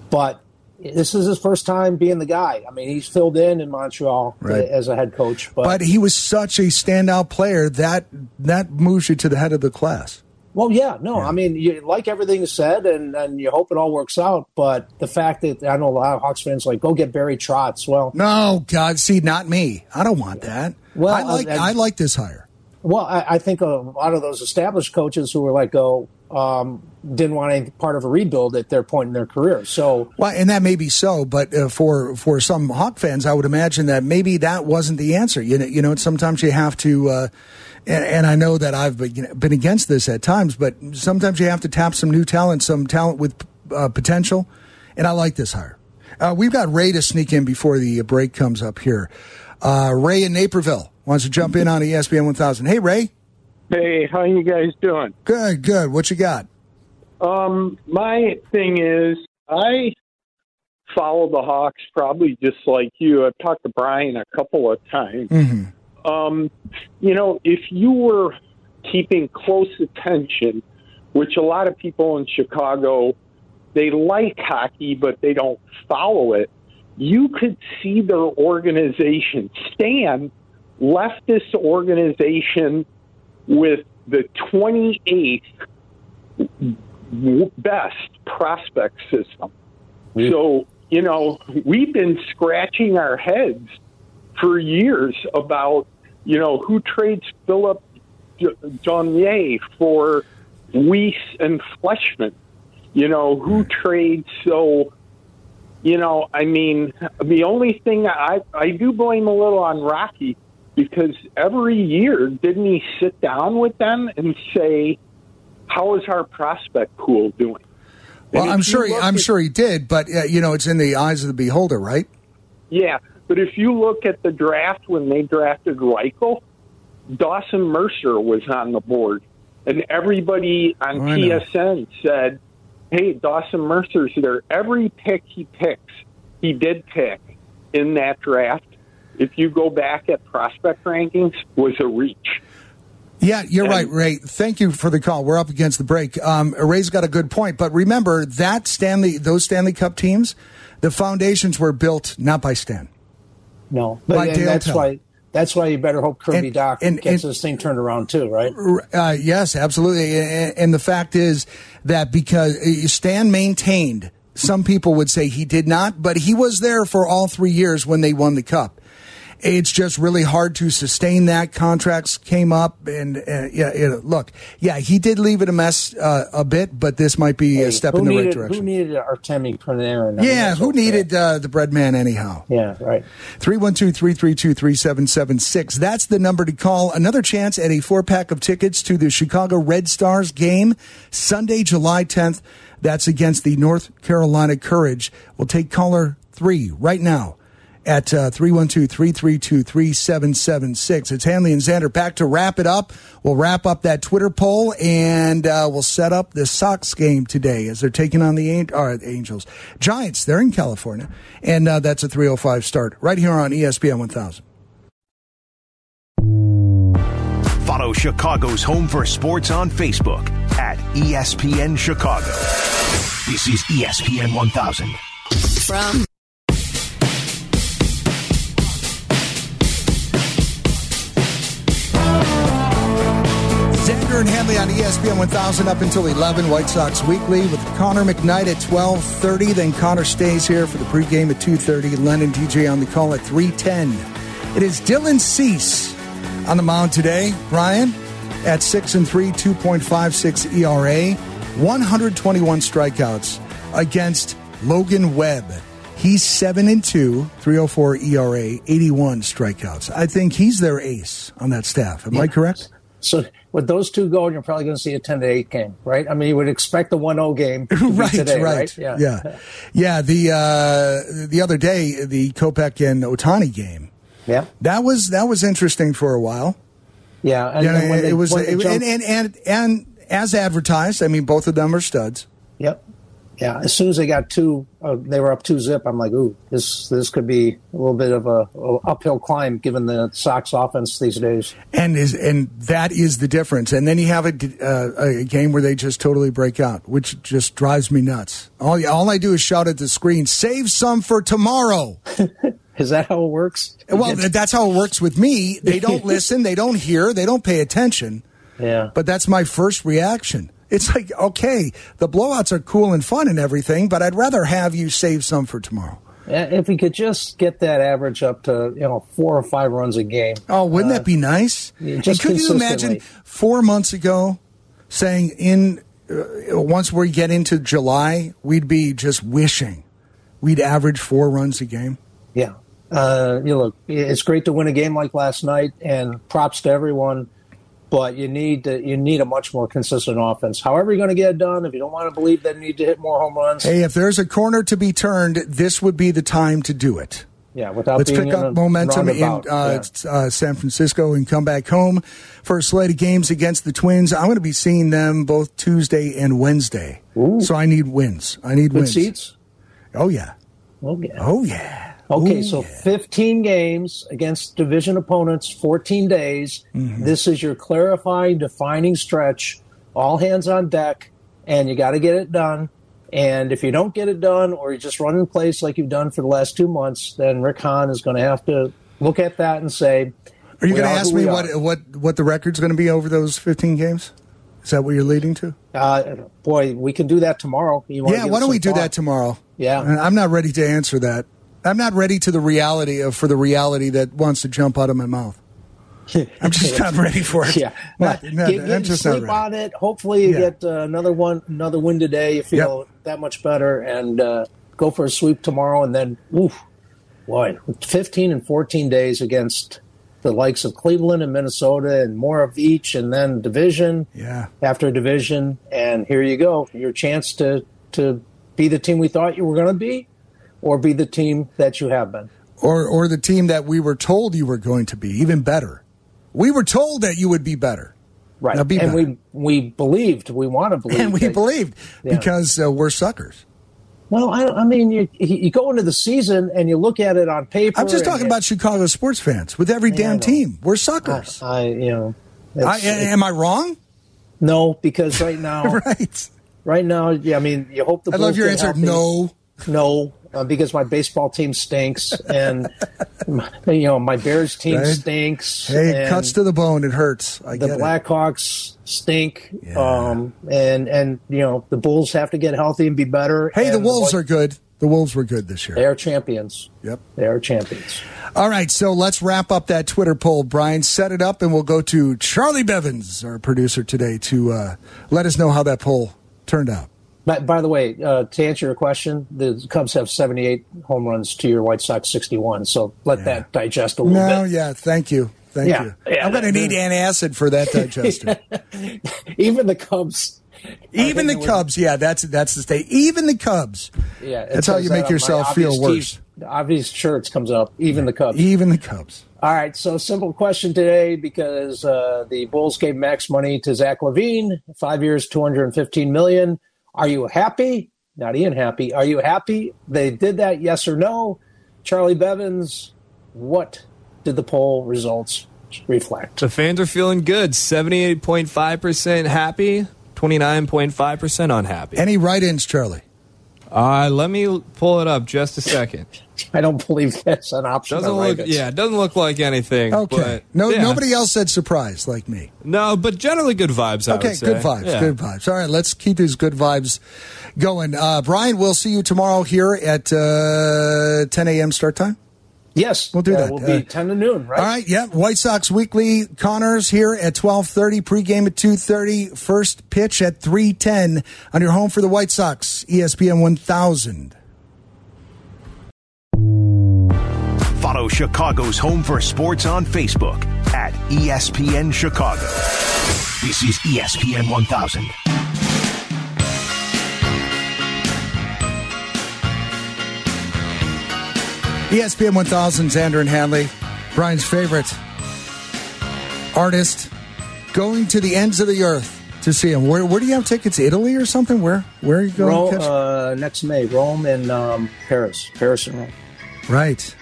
but this is his first time being the guy. I mean, he's filled in in Montreal right. as a head coach, but, but he was such a standout player that that moves you to the head of the class. Well, yeah, no, yeah. I mean, you like everything is said, and, and you hope it all works out. But the fact that I know a lot of Hawks fans like go get Barry Trotz. Well, no, God, see, not me. I don't want that. Well, I like uh, I like this hire. Well, I, I, think a lot of those established coaches who were like, go, um, didn't want any part of a rebuild at their point in their career. So, well, and that may be so, but uh, for for some Hawk fans, I would imagine that maybe that wasn't the answer. You know, you know, sometimes you have to, uh, and, and, I know that I've been been against this at times, but sometimes you have to tap some new talent, some talent with uh, potential, and I like this hire. Uh, we've got Ray to sneak in before the break comes up here. Uh, Ray in Naperville wants to jump in on ESPN 1000. Hey, Ray. Hey, how you guys doing? Good, good. What you got? Um, my thing is, I follow the Hawks probably just like you. I've talked to Brian a couple of times. Mm-hmm. Um, you know, if you were keeping close attention, which a lot of people in Chicago, they like hockey, but they don't follow it. You could see their organization. Stan left this organization with the 28th best prospect system. Mm. So, you know, we've been scratching our heads for years about, you know, who trades Phillip Danault for Weise and Fleischmann? You know, who trades so you know, I mean, the only thing I I do blame a little on Rocky because every year, didn't he sit down with them and say, "How is our prospect pool doing?" Well, I'm sure he, I'm at, sure he did, but uh, you know, it's in the eyes of the beholder, right? Yeah, but if you look at the draft when they drafted Reichel, Dawson Mercer was on the board, and everybody on oh, TSN said, "Hey, Dawson Mercer's there." Every pick he picks, he did pick in that draft if you go back at prospect rankings, was a reach. Yeah, you're and, right, Ray. Thank you for the call. We're up against the break. Um, Ray's got a good point, but remember that Stanley, those Stanley Cup teams, the foundations were built not by Stan. No, but that's why that's why you better hope Kirby and, Dach and, gets and, this thing turned around too, right? Uh, yes, absolutely. And, and, the fact is that because uh, Stan maintained Some people would say he did not, but he was there for all three years when they won the cup. It's just really hard to sustain that. Contracts came up, and uh, yeah, it, look, yeah, he did leave it a mess uh, a bit, but this might be hey, a step in the needed, right direction. Who needed Artemi Panarin? Yeah, who needed uh, the bread man anyhow? Yeah, right. 312 332 3776. That's the number to call. Another chance at a four pack of tickets to the Chicago Red Stars game Sunday, July 10th. That's against the North Carolina Courage. We'll take caller three right now at uh, 312 332 3776. It's Hanley and Xander back to wrap it up. We'll wrap up that Twitter poll and uh, we'll set up the Sox game today as they're taking on the uh, Angels. Giants, they're in California. And uh, that's a 305 start right here on ESPN 1000. Follow Chicago's Home for Sports on Facebook at ESPN Chicago. This is ESPN 1000. From And Hanley on ESPN 1000 up until 11. White Sox Weekly with Connor McKnight at 12:30. Then Connor stays here for the pregame at 2:30. Len and DJ on the call at 3:10. It is Dylan Cease on the mound today. Brian at six and three, 2.56 ERA, 121 strikeouts against Logan Webb. He's seven and two, 304 ERA, 81 strikeouts. I think he's their ace on that staff. Am yeah. I correct? So with those two going, you're probably going to see a 10 to 8 game, right? I mean, you would expect the 1 0 game right, today, right, right? Yeah. Yeah. yeah the, uh, the other day, the Kopech and Ohtani game. Yeah. That was, that was interesting for a while. Yeah. And, know, it was, it, and, and, and, and as advertised, I mean, both of them are studs. Yep yeah, as soon as they got two, uh, they were up two zip. I'm like, ooh, this this could be a little bit of a, a, uphill climb given the Sox offense these days. And is and that is the difference. And then you have a, uh, a game where they just totally break out, which just drives me nuts. All all I do is shout at the screen, "Save some for tomorrow." Is that how it works? Well, that's how it works with me. They don't listen, they don't hear, they don't pay attention. Yeah. But that's my first reaction. It's like, okay, the blowouts are cool and fun and everything, but I'd rather have you save some for tomorrow. If we could just get that average up to you know four or five runs a game. Oh, wouldn't uh, that be nice? and could you imagine four months ago saying in uh, once we get into July, we'd be just wishing we'd average four runs a game. Yeah, uh, you know, look, it's great to win a game like last night, and props to everyone but you need to, you need a much more consistent offense. However, you're going to get it done. If you don't want to believe that you need to hit more home runs, hey, if there's a corner to be turned, this would be the time to do it. Yeah, without let's pick up momentum in uh, yeah. uh, San Francisco and come back home for a slate of games against the Twins. I'm going to be seeing them both Tuesday and Wednesday, Ooh. so I need wins. I need Good wins. seats. Oh yeah. Oh yeah. Oh yeah. Okay, Ooh, so yeah. 15 games against division opponents, 14 days. Mm-hmm. This is your clarifying, defining stretch. All hands on deck, and you got to get it done. And if you don't get it done, or you just run in place like you've done for the last two months, then Rick Hahn is going to have to look at that and say, "Are you going to ask me what what what the record's going to be over those 15 games?" Is that what you're leading to? Uh, boy, we can do that tomorrow. yeah, why don't we do that tomorrow? Yeah, I'm not ready to answer that. I'm not ready to the reality of for the reality that wants to jump out of my mouth. I'm just not ready for it. Yeah, not, not, get, get sleep on it. Hopefully, you Yeah. get uh, another one, another win today. You feel Yep. that much better, and uh, go for a sweep tomorrow. And then, oof, boy, 15 and 14 days against the likes of Cleveland and Minnesota, and more of each, and then division Yeah. after division, and here you go, your chance to to be the team we thought you were going to be, or be the team that you have been. Or or the team that we were told you were going to be, even better. We were told that you would be better. Right, Now be and better. we we believed, we want to believe, And we that- believed Yeah. because uh, we're suckers. Well, I, I mean, you you go into the season and you look at it on paper. I'm just talking about Chicago sports fans with every damn team. We're suckers. I, you know, I, am I wrong? no, because right now, right. right now, yeah, I mean, you hope the I love your answer. healthy. No. no. Uh, because my baseball team stinks, and you know my Bears team right? stinks. Hey, cuts to the bone. It hurts. I the Blackhawks stink, yeah. um, and and you know the Bulls have to get healthy and be better. Hey, the Wolves the are good. The Wolves were good this year. They are champions. Yep. They are champions. All right, so let's wrap up that Twitter poll. Brian, set it up, and we'll go to Charlie Bevins, our producer today, to uh, let us know how that poll turned out. By, by the way, uh, to answer your question, the Cubs have 78 home runs to your White Sox 61. So let yeah. that digest a little no, bit. yeah, thank you. Thank yeah, you. Yeah, I'm going to need antacid for that digester. Even the Cubs even the Cubs, yeah, that's that's the state. Even the Cubs. Yeah, that's how you make yourself feel worse. The obvious shirts comes up. Even the Cubs. Even the Cubs. All right, so simple question today because uh, the Bulls gave max money to Zach LaVine, five years, two hundred and fifteen million. Are you happy? Not Ian happy. Are you happy they did that? Yes or no? Charlie Bevins, what did the poll results reflect? The fans are feeling good. Seventy-eight point five percent happy. 29.5% unhappy. Any write ins, Charlie? Uh, let me pull it up just a second. I don't believe that's an option. Doesn't look, yeah, it doesn't look like anything. Okay, no, yeah. nobody else said surprise like me. No, but generally good vibes. I okay, good vibes, yeah. good vibes. All right, let's keep these good vibes going. Uh, Brian, we'll see you tomorrow here at uh, 10 a.m. start time. Yes, we'll do that. We'll be uh, ten to noon, right? All right. Yeah. White Sox Weekly Connors here at twelve thirty. Pregame at two thirty. First pitch at three ten on your home for the White Sox. ESPN one thousand. Follow Chicago's Home for Sports on Facebook at ESPN Chicago. This is ESPN 1000. ESPN 1000, Xander and Hanley, Brian's favorite artist, going to the ends of the earth to see him. Where, where do you have tickets? Italy or something? Where where are you going? Rome, uh, next May, Rome and um, Paris, Paris and Rome. Right.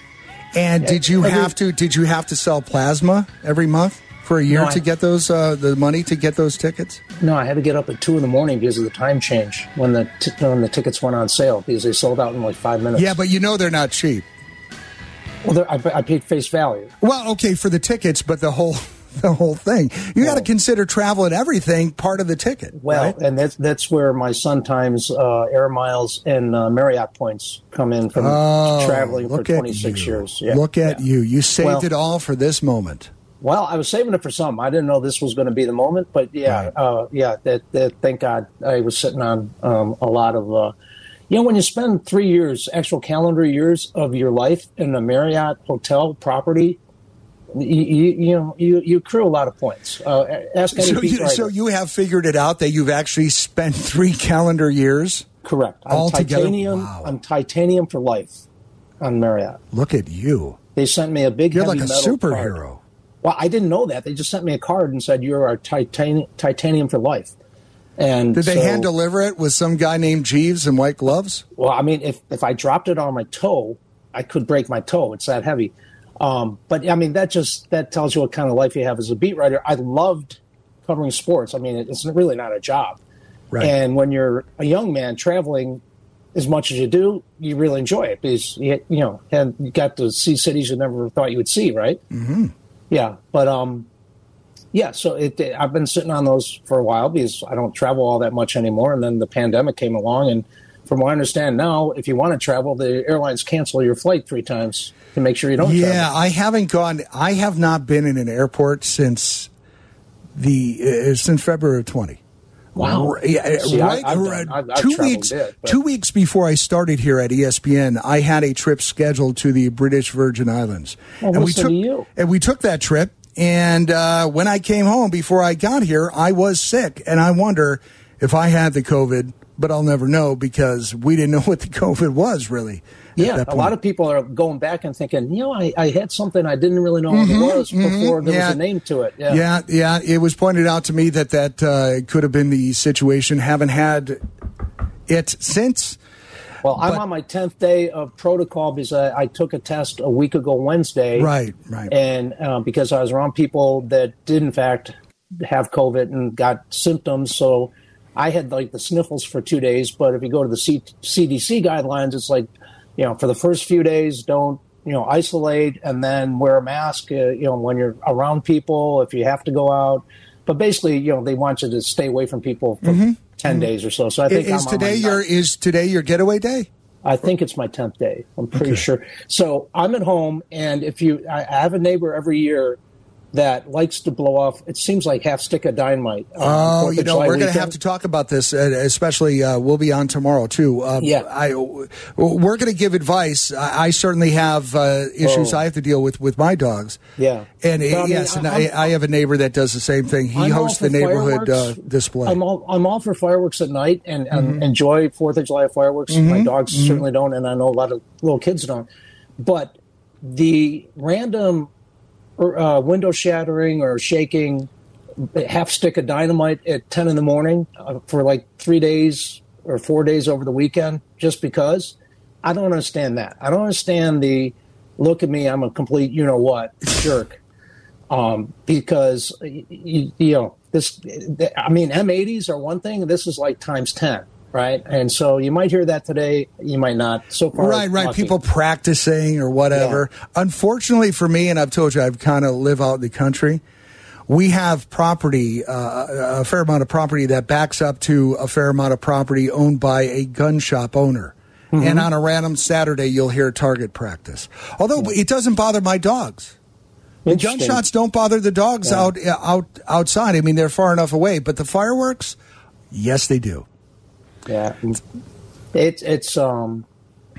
And yeah, did you every, have to? Did you have to sell plasma every month for a year no, to I, get those uh, the money to get those tickets? No, I had to get up at two in the morning because of the time change when the t- when the tickets went on sale because they sold out in like five minutes. Yeah, but you know they're not cheap. Well, I, I paid face value. Well, okay for the tickets, but the whole the whole thing. You well, got to consider travel and everything part of the ticket. Well, right? and that's that's where my Sun Times uh, air miles and uh, Marriott points come in from oh, traveling for 26 years. Yeah. Look at yeah. you. You saved well, it all for this moment. Well, I was saving it for some. I didn't know this was going to be the moment, but yeah, right. uh, yeah. That, that, thank God I was sitting on um, a lot of uh, you know, when you spend three years, actual calendar years of your life in a Marriott hotel property, you, you, you know you, you accrue a lot of points. Uh, ask any so, you, so you have figured it out that you've actually spent three calendar years. Correct. I'm titanium. Wow. I'm titanium for life on Marriott. Look at you. They sent me a big. You're like a superhero. Card. Well, I didn't know that. They just sent me a card and said you're our titanium, titanium for life. And did they so, hand deliver it with some guy named Jeeves in white gloves? Well, I mean, if if I dropped it on my toe, I could break my toe. It's that heavy. Um, but I mean, that just that tells you what kind of life you have as a beat writer. I loved covering sports. I mean, it's really not a job. Right. And when you're a young man traveling as much as you do, you really enjoy it because you, you know, and you got to see cities you never thought you would see, right? Mm-hmm. Yeah, but um, yeah, so it, I've been sitting on those for a while because I don't travel all that much anymore. And then the pandemic came along, and from what I understand now, if you want to travel, the airlines cancel your flight three times to make sure you don't. Yeah, travel. I haven't gone. I have not been in an airport since the uh, since February of twenty. Wow! Yeah, See, right, I've, I've, two weeks. Bit, two weeks before I started here at ESPN, I had a trip scheduled to the British Virgin Islands, well, and we took and we took that trip and uh, when I came home before I got here, I was sick. And I wonder if I had the COVID, but I'll never know because we didn't know what the COVID was really. Yeah, a lot of people are going back and thinking, you know, I, I had something I didn't really know mm-hmm, what it was mm-hmm, before there yeah. was a name to it. Yeah. yeah, yeah. It was pointed out to me that that uh, could have been the situation. Haven't had it since. Well, I'm on my 10th day of protocol because I, I, took a test a week ago Wednesday. Right, right. And uh, because I was around people that did, in fact, have COVID and got symptoms. So I had like the sniffles for two days. But if you go to the C- CDC guidelines, it's like you know, for the first few days, don't you know isolate and then wear a mask. Uh, you know, when you're around people, if you have to go out. But basically, you know, they want you to stay away from people for mm-hmm. 10 mm-hmm. days or so. So I think is today your is today your getaway day? I think it's my tenth day. I'm pretty okay. sure. So I'm at home, and if you, I have a neighbor every year that likes to blow off. It seems like half stick of dynamite. Um, oh, you know, we're going to have to talk about this, uh, especially uh, we'll be on tomorrow too. Uh, yeah, I we're going to give advice. I, I certainly have uh, issues oh. I have to deal with with my dogs. Yeah, and yes, I mean, and I, I, have a neighbor that does the same thing. He I'm hosts the neighborhood uh, display. I'm all I'm all for fireworks at night and, and mm-hmm. enjoy Fourth of July fireworks. Mm-hmm. My dogs mm-hmm. certainly don't, and I know a lot of little kids don't. But the random uh, window shattering or shaking half stick of dynamite at 10 in the morning uh, for like three days or four days over the weekend just because. I don't understand that. I don't understand the look at me i'm a complete you know what jerk. Um, because you, you know this i mean m80s are one thing this is like times 10 right? And so you might hear that today, you might not. So far, right, right. People practicing or whatever. Yeah. Unfortunately for me, and I've told you, I've kind of live out in the country. We have property, uh, a fair amount of property that backs up to a fair amount of property owned by a gun shop owner. Mm-hmm. And on a random Saturday, you'll hear target practice. Although yeah. it doesn't bother my dogs. The gunshots don't bother the dogs yeah. out out outside. I mean, they're far enough away. But the fireworks, yes, they do. Yeah, it's it's um,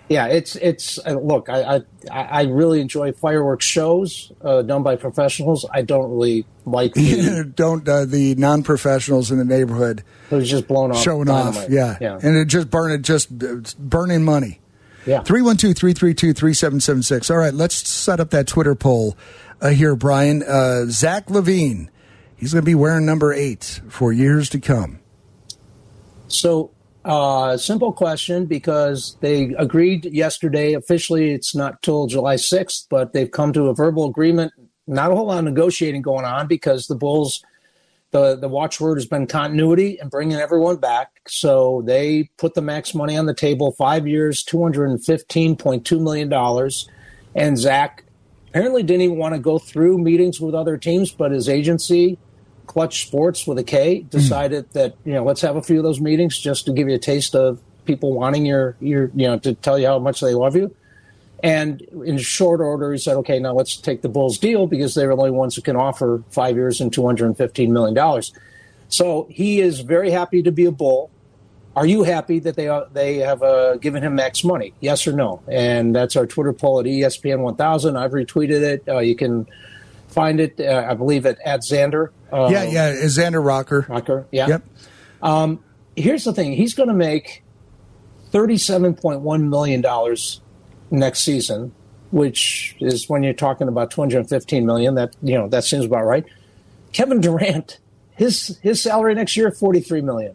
yeah, it's it's uh, look, I, I I really enjoy fireworks shows uh, done by professionals. I don't really like the, don't uh, the non professionals in the neighborhood. It was just blown off, showing dynamite. off, yeah. yeah, and it just burn it just burning money. Yeah. 312 332 3776. All right, let's set up that Twitter poll uh, here, Brian. Uh, Zach LaVine, he's going to be wearing number eight for years to come. So uh, simple question because they agreed yesterday. Officially, it's not till July 6th, but they've come to a verbal agreement. Not a whole lot of negotiating going on because the Bulls, the, the watchword has been continuity and bringing everyone back. So they put the max money on the table five years, $215.2 million. And Zach apparently didn't even want to go through meetings with other teams, but his agency Klutch Sports with a K decided mm. that you know let's have a few of those meetings just to give you a taste of people wanting your your you know to tell you how much they love you. And in short order, he said, "Okay, now let's take the Bulls deal because they're the only ones who can offer five years and two hundred and fifteen million dollars." So he is very happy to be a Bull. Are you happy that they uh, they have uh, given him max money? Yes or no? And that's our Twitter poll at ESPN 1000. I've retweeted it. Uh, you can find it, uh, I believe, at, at Xander. Uh, yeah, yeah, Xander Rocker. Rocker, yeah. Yep. Um, here's the thing: he's going to make thirty-seven point one million dollars next season, which is when you're talking about two hundred fifteen million. That you know that seems about right. Kevin Durant, his his salary next year forty-three million.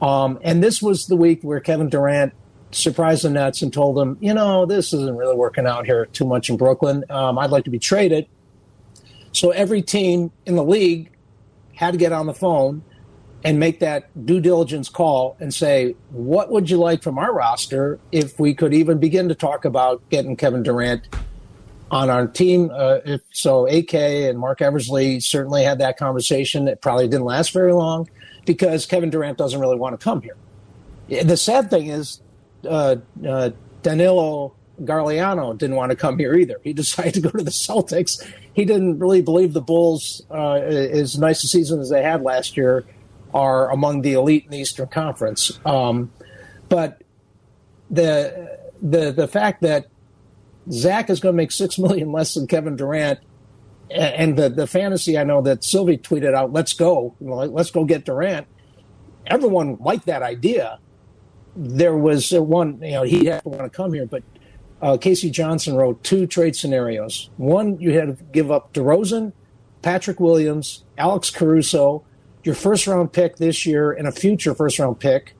Um, and this was the week where Kevin Durant surprised the Nets and told them, you know, this isn't really working out here too much in Brooklyn. Um, I'd like to be traded. So every team in the league had to get on the phone and make that due diligence call and say, what would you like from our roster if we could even begin to talk about getting Kevin Durant on our team? Uh, if so, AK and Marc Eversley certainly had that conversation. It probably didn't last very long because Kevin Durant doesn't really want to come here. The sad thing is, uh, uh, Danilo Gallinari didn't want to come here either. He decided to go to the Celtics. He didn't really believe the Bulls, uh, as nice a season as they had last year, are among the elite in the Eastern Conference. Um, but the the the fact that Zach is going to make six million less than Kevin Durant, and the the fantasy I know that Silvy tweeted out, "Let's go, let's go get Durant." Everyone liked that idea. There was one, you know, he had to want to come here, but uh, K.C. Johnson wrote two trade scenarios. One, you had to give up DeRozan, Patrick Williams, Alex Caruso, your first round pick this year, and a future first round pick.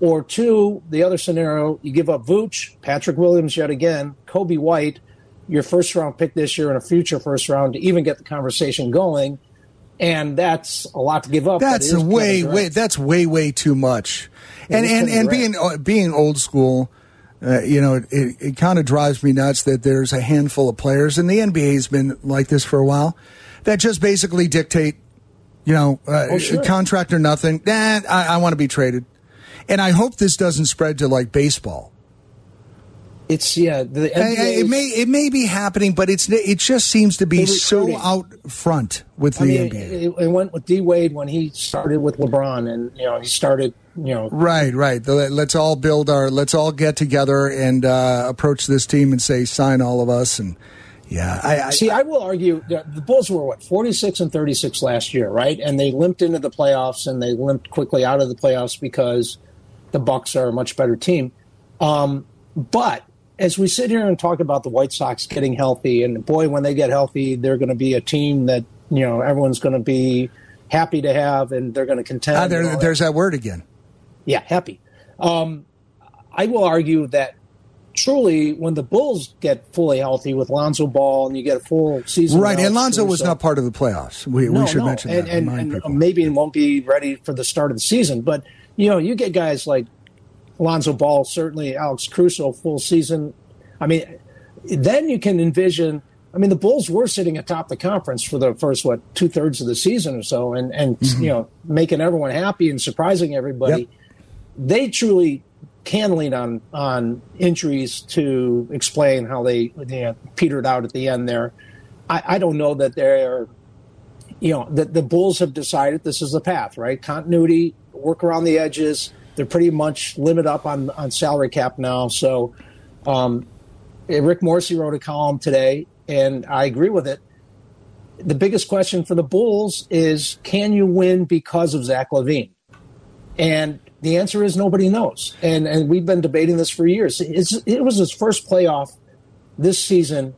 Or two, the other scenario, you give up Vooch, Patrick Williams yet again, Coby White, your first round pick this year, and a future first round to even get the conversation going. And that's a lot to give up. That's way, way. That's way, way too much. and and and being uh, being old school Uh, you know, it, it, it kind of drives me nuts that there's a handful of players, and the NBA has been like this for a while, that just basically dictate, you know, uh, oh, sure. contract or nothing. Nah, I, I want to be traded. And I hope this doesn't spread to like baseball. It's yeah. The NBA it may it may be happening, but it's it just seems to be so out front with the I mean, NBA. It, it, went with D Wade when he started with LeBron, and you know he started you know right right. Let's all build our. Let's all get together and uh, approach this team and say sign all of us and. Yeah, I, I, see. I will argue the Bulls were what forty six and thirty six last year, right? And they limped into the playoffs, and they limped quickly out of the playoffs because the Bucks are a much better team. Um, but as we sit here and talk about the White Sox getting healthy, and boy, when they get healthy, they're going to be a team that you know everyone's going to be happy to have, and they're going to contend. Ah, there, there's that. that. word again. Yeah, happy. Um, I will argue that truly, when the Bulls get fully healthy with Lonzo Ball, and you get a full season, right? And Lonzo was so, not part of the playoffs. We, no, we should no. mention and, that. And, and maybe won't be ready for the start of the season, but you know, you get guys like Lonzo Ball, certainly Alex Caruso, full season. I mean, then you can envision. I mean, the Bulls were sitting atop the conference for the first what two thirds of the season or so, and and mm-hmm. you know making everyone happy and surprising everybody. Yep. They truly can lean on on injuries to explain how they know, petered out at the end there. I, I don't know that they're, you know, that the Bulls have decided this is the path, right? Continuity, work around the edges they're pretty much limit up on, on salary cap now. So um, Rick Morrissey wrote a column today, and I agree with it. The biggest question for the Bulls is can you win because of Zach LaVine? And the answer is nobody knows. And and we've been debating this for years. It's, it was his first playoff this season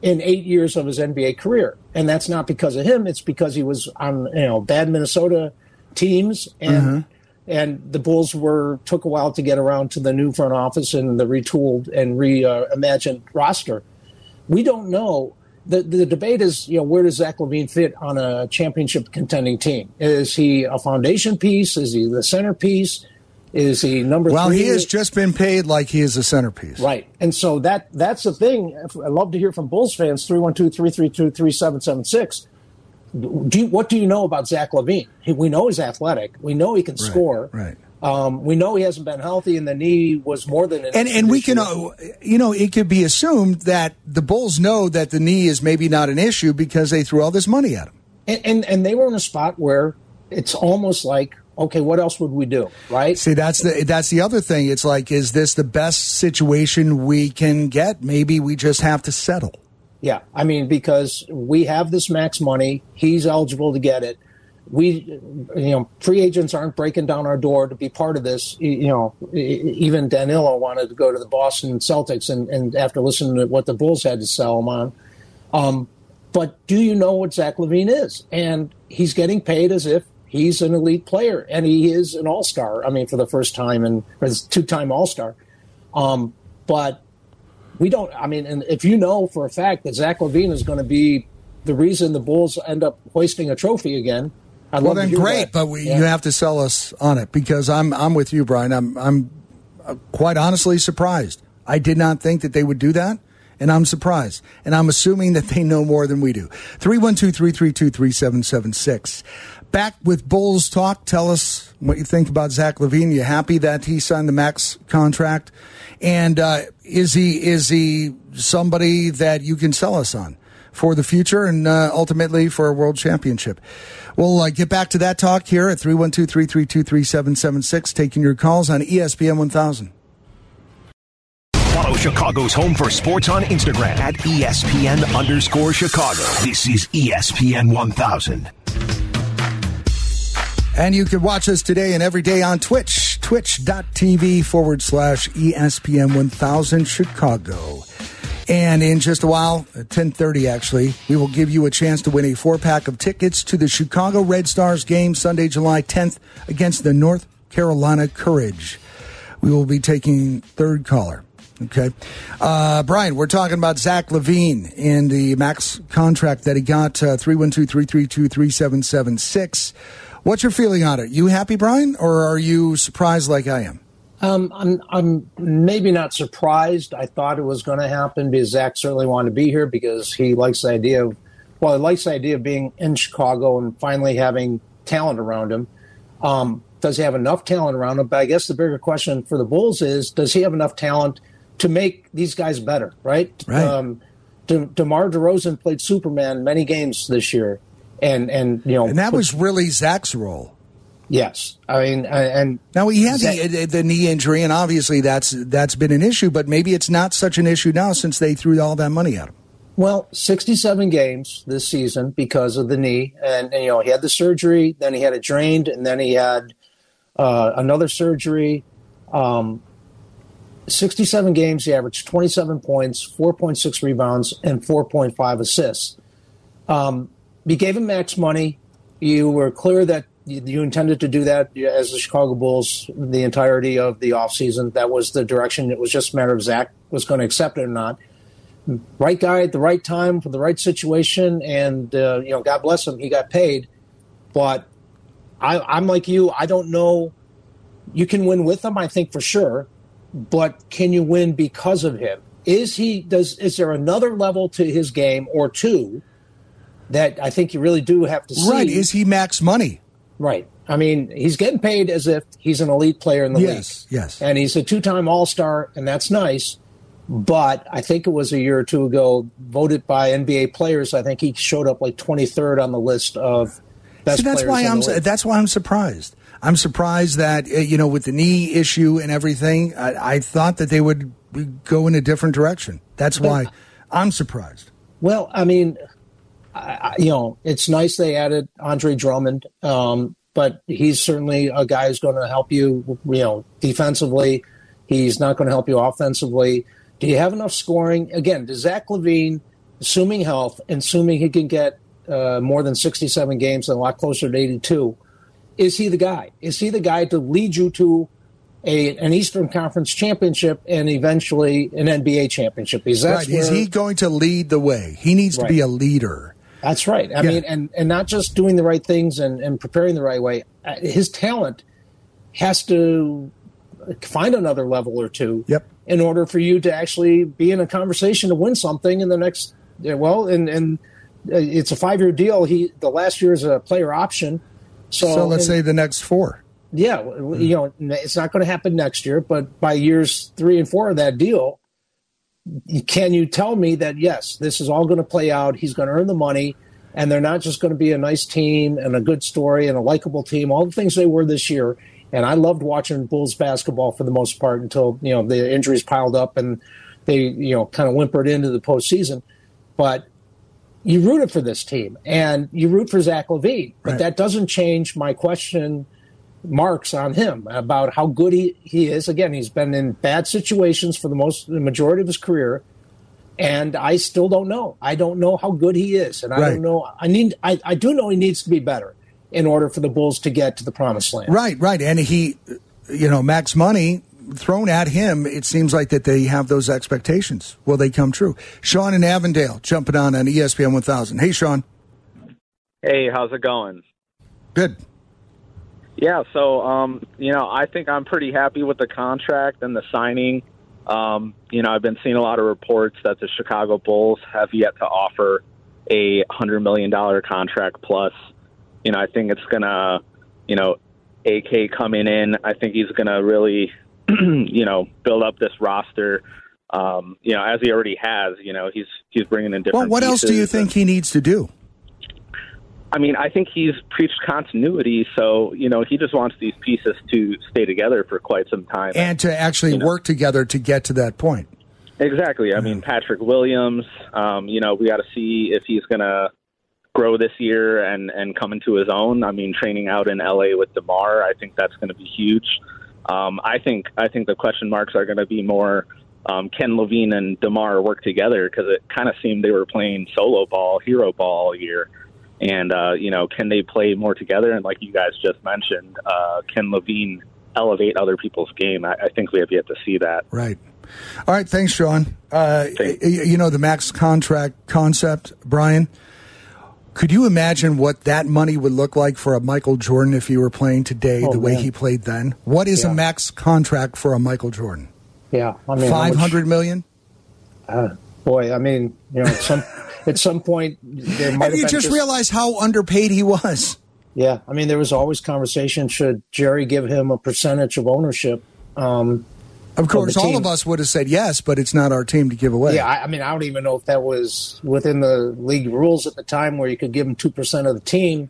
in eight years of his NBA career. And that's not because of him. It's because he was on you know bad Minnesota teams and mm-hmm and the Bulls were took a while to get around to the new front office and the retooled and reimagined roster. We don't know. The, the debate is, you know, where does Zach LaVine fit on a championship contending team? Is he a foundation piece? Is he the centerpiece? Is he number well, three? he has just been paid like he is a centerpiece. Right. And so that that's the thing. I love to hear from Bulls fans, 312 332 3776 do you, what do you know about Zach LaVine? He, we know he's athletic. We know he can right, score. Right. Um, we know he hasn't been healthy, and the knee was more than an and and we can, uh, you know, it could be assumed that the Bulls know that the knee is maybe not an issue because they threw all this money at him, and and, and they were in a spot where it's almost like okay, what else would we do? Right? See, that's the that's the other thing. It's like, is this the best situation we can get? Maybe we just have to settle. Yeah, I mean because we have this max money, he's eligible to get it. We, you know, free agents aren't breaking down our door to be part of this. You know, even Danilo wanted to go to the Boston Celtics, and, and after listening to what the Bulls had to sell him on, um, but do you know what Zach LaVine is? And he's getting paid as if he's an elite player, and he is an all star. I mean, for the first time, and two time all star. Um, but we don't. I mean, and if you know for a fact that Zach LaVine is going to be the reason the Bulls end up hoisting a trophy again, I'd well then great, that. but we, yeah. you have to sell us on it because I'm I'm with you, Brian. I'm I'm uh, quite honestly surprised. I did not think that they would do that. And I'm surprised. And I'm assuming that they know more than we do. 312 332 3776. Back with Bulls Talk. Tell us what you think about Zach LaVine. You happy that he signed the max contract? And uh, is he is he somebody that you can sell us on for the future and uh, ultimately for a world championship? We'll uh, get back to that talk here at 312 332 3776, taking your calls on ESPN 1000. Follow Chicago's Home for Sports on Instagram at ESPN underscore Chicago. This is ESPN 1000. And you can watch us today and every day on Twitch, twitch.tv forward slash ESPN 1000 Chicago. And in just a while, at 1030 actually, we will give you a chance to win a four pack of tickets to the Chicago Red Stars game Sunday, July 10th against the North Carolina Courage. We will be taking third caller. Okay. Uh, Brian, we're talking about Zach LaVine and the max contract that he got, uh, 312 332 3776. What's your feeling on it? You happy, Brian, or are you surprised like I am? Um, I'm, I'm maybe not surprised. I thought it was going to happen because Zach certainly wanted to be here because he likes the idea of, well, he likes the idea of being in Chicago and finally having talent around him. Um, does he have enough talent around him? But I guess the bigger question for the Bulls is, does he have enough talent to make these guys better? Right. Right. Um, De- DeMar DeRozan played Superman many games this year, and and you know, and that was really Zach's role. Yes, I mean, and now he had the, the knee injury, and obviously that's that's been an issue. But maybe it's not such an issue now since they threw all that money at him. Well, 67 games this season because of the knee, and, and you know he had the surgery, then he had it drained, and then he had uh, another surgery. Um, 67 games, he averaged 27 points, 4.6 rebounds, and 4.5 assists. Um, you gave him max money. You were clear that you intended to do that as the Chicago Bulls the entirety of the offseason. That was the direction. It was just a matter of Zach was going to accept it or not. Right guy at the right time for the right situation, and uh, you know, God bless him, he got paid. But I, I'm like you. I don't know. You can win with him, I think for sure but can you win because of him? Is he does is there another level to his game or two that I think you really do have to see? Right, is he max money? Right. I mean, he's getting paid as if he's an elite player in the yes, league. Yes. Yes. And he's a two-time All-Star and that's nice. But I think it was a year or two ago voted by NBA players, I think he showed up like 23rd on the list of best See, that's players why in I'm that's why I'm surprised. I'm surprised that uh, you know with the knee issue and everything, I, I thought that they would go in a different direction. That's why I'm surprised. Well, I mean, I, you know, it's nice they added Andre Drummond, um, but he's certainly a guy who's going to help you, you know, defensively. He's not going to help you offensively. Do you have enough scoring? Again, does Zach LaVine, assuming health, and assuming he can get uh, more than 67 games and a lot closer to 82, is he the guy? Is he the guy to lead you to a, an Eastern Conference championship and eventually an NBA championship? Because that's right. Is he going to lead the way? He needs to be a leader. That's right. I Yeah. mean, and, and not just doing the right things and, and preparing the right way. Uh, His talent has to find another level or two Yep. in order for you to actually be in a conversation to win something in the next, well, and, and uh, it's a five year deal. He, the last year is a player option. So, So, let's and- say the next four. yeah, you know, it's not going to happen next year, but by years three and four of that deal, can you tell me that yes, this is all going to play out? He's going to earn the money, and they're not just going to be a nice team and a good story and a likable team. All the things they were this year, and I loved watching Bulls basketball for the most part until you know the injuries piled up and they you know kind of whimpered into the postseason. But you rooted for this team and you root for Zach LaVine, but Right. that doesn't change my question marks on him about how good he, he is. Again, he's been in bad situations for the most the majority of his career, and I still don't know. I don't know how good he is, and I Right. don't know. I need. I, I do know he needs to be better in order for the Bulls to get to the promised land. Right, right. And he, you know, max money thrown at him, it seems like that they have those expectations. Will they come true? Sean in Avondale jumping on on E ESPN 1000. Hey, Sean. Hey, how's it going? Good. Yeah, so um, you know, I think I'm pretty happy with the contract and the signing. Um, you know, I've been seeing a lot of reports that the Chicago Bulls have yet to offer a hundred million dollar contract plus. You know, I think it's gonna, you know, AK coming in. I think he's gonna really, you know, build up this roster. Um, you know, as he already has. You know, he's he's bringing in different. Well, what else do you think he needs to do? I mean, I think he's preached continuity, so you know he just wants these pieces to stay together for quite some time. And to actually You know. work together to get to that point. exactly. I mean, Patrick Williams. Um, you know, we got to see if he's going to grow this year and and come into his own. I mean, training out in LA with Demar, I think that's going to be huge. Um, I think I think the question marks are going to be more. Um, Ken LaVine and Demar work together because it kind of seemed they were playing solo ball, hero ball all year. And uh, you know, can they play more together? And like you guys just mentioned, uh, can LaVine elevate other people's game? I, I think we have yet to see that. Right. All right. Thanks, Sean. Uh, y- y- you know the max contract concept, Brian. Could you imagine what that money would look like for a Michael Jordan if he were playing today Oh, the way man. he played then? What is a max contract for a Michael Jordan? Yeah, I mean, how Five much- hundred million? Uh, boy, I mean, you know, some at some point there might have you just realize how underpaid he was. Yeah, I mean, there was always conversation: should Jerry give him a percentage of ownership? Um, Of course, the all of us would have said yes, but it's not our team to give away. Yeah, I, I mean, I don't even know if that was within the league rules at the time, where you could give him two percent of the team.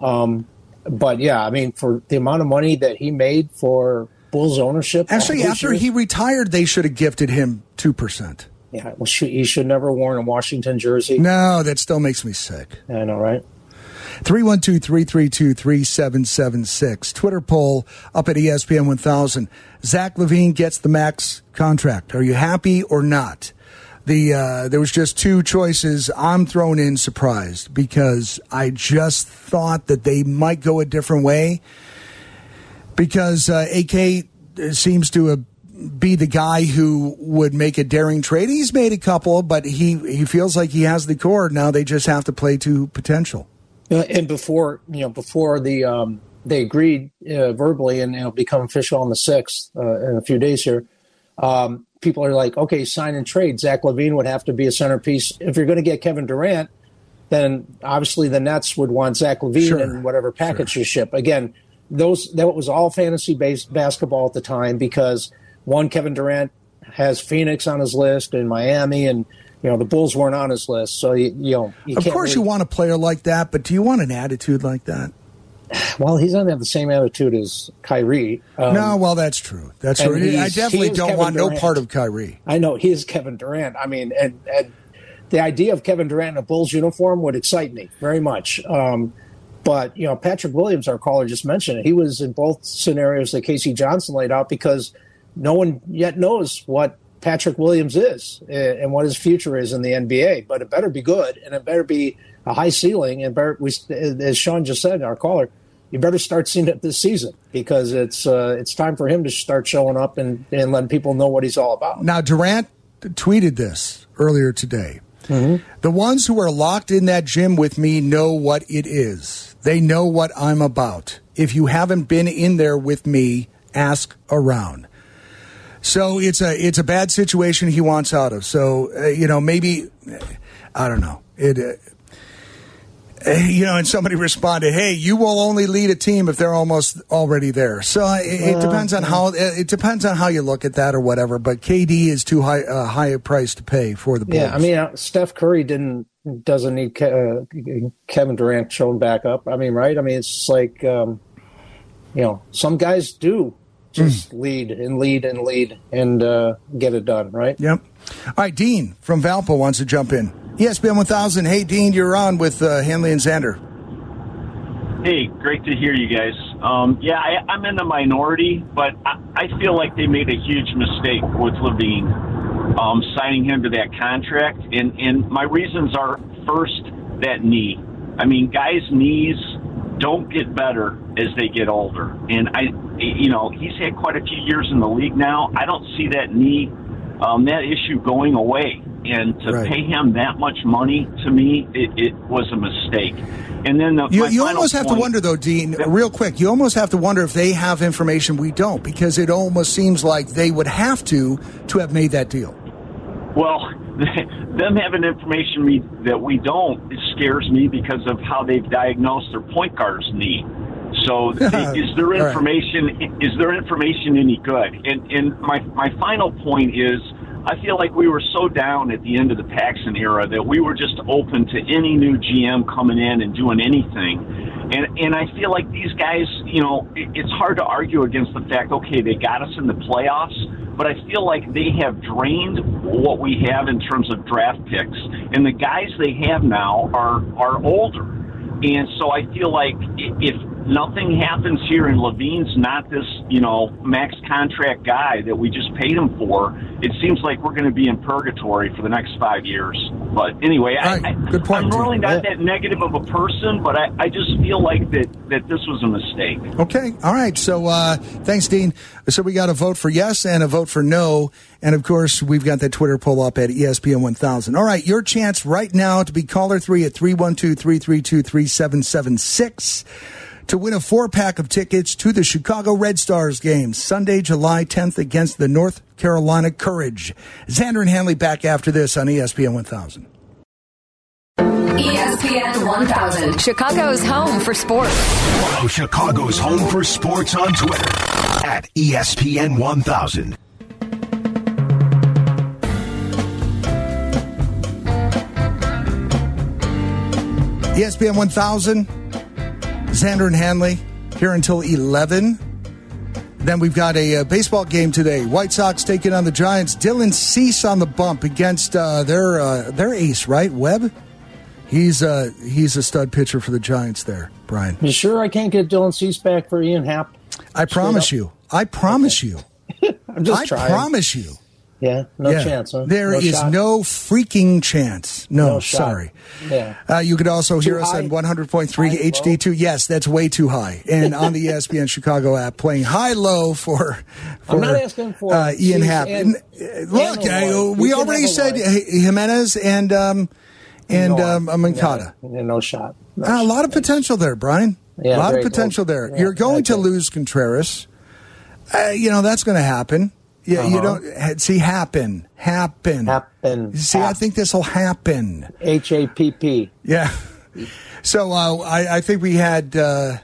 Um, but yeah, I mean, for the amount of money that he made for Bulls ownership, Actually, after years- he retired, they should have gifted him two percent. Yeah, well, should, he should never worn a Washington jersey. No, that still makes me sick. I know, right? 312 332 3776. Twitter poll up at ESPN 1000. Zach LaVine gets the max contract. Are you happy or not? The uh, there was just two choices. I'm thrown in surprised because I just thought that they might go a different way because uh, AK seems to uh, be the guy who would make a daring trade. He's made a couple, but he he feels like he has the core. Now they just have to play to potential. Uh, and before you know, before the um, they agreed uh, verbally, and it'll become official on the sixth uh, in a few days here. Um, people are like, okay, sign and trade. Zach LaVine would have to be a centerpiece. If you're going to get Kevin Durant, then obviously the Nets would want Zach LaVine Sure, and whatever package you ship. Again, those that was all fantasy based basketball at the time because one Kevin Durant has Phoenix on his list and Miami and. You know the Bulls weren't on his list, so you, you know. You of course, really- you want a player like that, but do you want an attitude like that? Well, he doesn't have the same attitude as Kyrie. Um, no, well, that's true. That's true. I definitely don't Kevin want no part of Kyrie. I know he is Kevin Durant. I mean, and, and the idea of Kevin Durant in a Bulls uniform would excite me very much. Um, but you know, Patrick Williams, our caller just mentioned it. He was in both scenarios that K.C. Johnson laid out because no one yet knows what Patrick Williams is uh, and what his future is in the NBA. But it better be good, and it better be a high ceiling. And better, we, as Sean just said, our caller, you better start seeing it this season because it's uh, it's time for him to start showing up and, and letting people know what he's all about. Now, Durant tweeted this earlier today. The ones who are locked in that gym with me know what it is. They know what I'm about. If you haven't been in there with me, ask around. So it's a it's a bad situation he wants out of. So uh, you know maybe I don't know it. Uh, uh, you know, and somebody responded, "Hey, you will only lead a team if they're almost already there." So uh, it, it depends on how it depends on how you look at that or whatever. But KD is too high uh, high a price to pay for the Bulls. Yeah, I mean, uh, Steph Curry didn't doesn't need Ke- uh, Kevin Durant showing back up. I mean, right? I mean, it's like um, you know, some guys do just lead and lead and lead and uh, get it done, right? Yep. All right, Dean from Valpo wants to jump in. ESPN 1000. Hey, Dean, you're on with uh, Hanley and Xander. Hey, great to hear you guys. Um, yeah, I, I'm in the minority, but I, I feel like they made a huge mistake with LaVine um, signing him to that contract. And, and my reasons are first, that knee. I mean, guys' knees don't get better as they get older. And I, you know, he's had quite a few years in the league now. I don't see that knee, um, that issue going away. And to Right. pay him that much money, to me, it, it was a mistake. And then the, You, you almost have to wonder, though, Dean, real quick, you almost have to wonder if they have information we don't, because it almost seems like they would have to to have made that deal. Well, them having information we, that we don't it scares me because of how they've diagnosed their point guard's knee. So, is their All right. information is their information any good? And and my my final point is, I feel like we were so down at the end of the Paxson era that we were just open to any new GM coming in and doing anything. And and I feel like these guys, you know, it, it's hard to argue against the fact. Okay, they got us in the playoffs, but I feel like they have drained what we have in terms of draft picks, and the guys they have now are are older. And so I feel like if nothing happens here, and LaVine's not this, you know, max contract guy that we just paid him for, it seems like we're going to be in purgatory for the next five years. But anyway, right. I, Good point, I'm really not that negative of a person, but I, I just feel like that, that this was a mistake. Okay. All right. So uh, thanks, Dean. So we got a vote for yes and a vote for no. And of course, we've got that Twitter poll up at ESPN 1000. All right. Your chance right now to be caller three at 312 332 3776 to win a four pack of tickets to the Chicago Red Stars game Sunday, July 10th against the North Carolina Courage. Xander and Hanley back after this on ESPN 1000. ESPN 1000, Chicago's home for sports. Follow Chicago's Home for Sports on Twitter at ESPN 1000. ESPN 1000, Xander and Hanley here until 11. Then we've got a, uh baseball game today. White Sox taking on the Giants. Dylan Cease on the bump against uh, their uh, their ace, right? Webb. He's uh, he's a stud pitcher for the Giants there, Brian. You sure I can't get Dylan Cease back for Ian Happ? I promise up? you. I promise you. I'm just I trying. promise you. Yeah, no Yeah. chance. Huh? There no is shot? no freaking chance. No, No sorry. Yeah. Uh, you could also Too hear us on 100.3 High, HD2. Yes, that's way too high. And on the ESPN Chicago app, playing high low for, for I'm not asking for uh, Ian Happ. and- And, uh, Look, and I, we already said Jimenez and um, and No, um, Moncada. Yeah, no shot. No Uh, a lot of potential there, Brian. Yeah, a lot of potential cool. there. Yeah, You're going to lose Contreras. Uh, you know that's going to happen. Yeah, you Uh-huh. don't see happen, happen, Happen. See, I think this will happen. H A P P. Yeah. So uh, I, I think we had uh,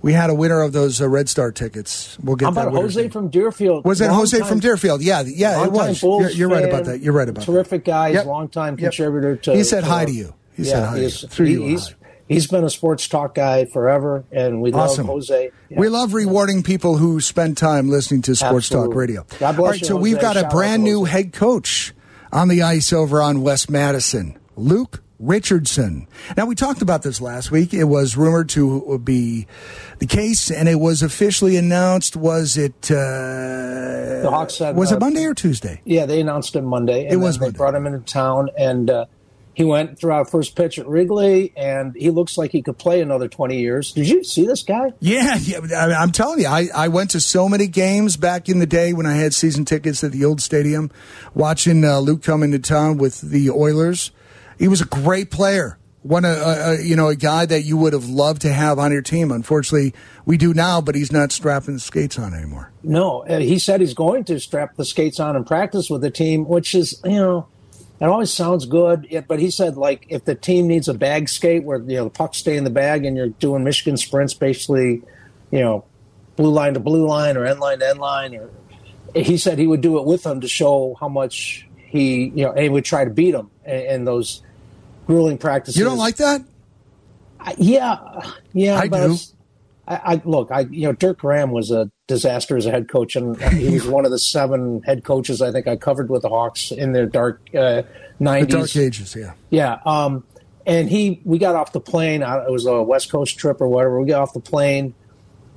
we had a winner of those uh, Red Star tickets. We'll get How about winner's Jose from Deerfield? Was it Long Jose time- from Deerfield? Yeah, yeah, it was. You're, you're right about that. You're right about that. Terrific guy. Yep. He's a longtime Yep. contributor to. He said hi to- to you. He yeah, said hi to you. He- you he's. He's been a sports talk guy forever, and we Awesome. love Jose. Yeah. We love rewarding people who spend time listening to Sports Talk Radio. God bless All right, you, so Jose. we've got a Shout out brand new head coach on the ice over on West Madison, Luke Richardson. Now, we talked about this last week. It was rumored to be the case, and it was officially announced. Was it? Uh, The Hawks said, was uh, it Monday or Tuesday? Yeah, they announced him Monday. And It was then they Monday. brought him into town, and uh, he went through our first pitch at Wrigley, and he looks like he could play another twenty years. Did you see this guy? Yeah, yeah. I- I'm telling you, I, I went to so many games back in the day when I had season tickets at the old stadium, watching uh, Luke come into town with the Oilers. He was a great player. One, uh, uh, you know, a guy that you would have loved to have on your team. Unfortunately, we do now, but he's not strapping the skates on anymore. No, he said he's going to strap the skates on and practice with the team, which is you know. It always sounds good, but he said like if the team needs a bag skate where you know the pucks stay in the bag and you're doing Michigan sprints, basically, you know, blue line to blue line or end line to end line, or he said he would do it with them to show how much he you know and he would try to beat them in, in those grueling practices. You don't like that? I- yeah, yeah. I but do. I, I look. I you know Dirk Graham was a disaster as a head coach, and he was one of the seven head coaches I think I covered with the Hawks in their dark uh, The nineties. Dark Ages, yeah. Yeah. Um, and he, we got off the plane. It was a West Coast trip or whatever. We got off the plane,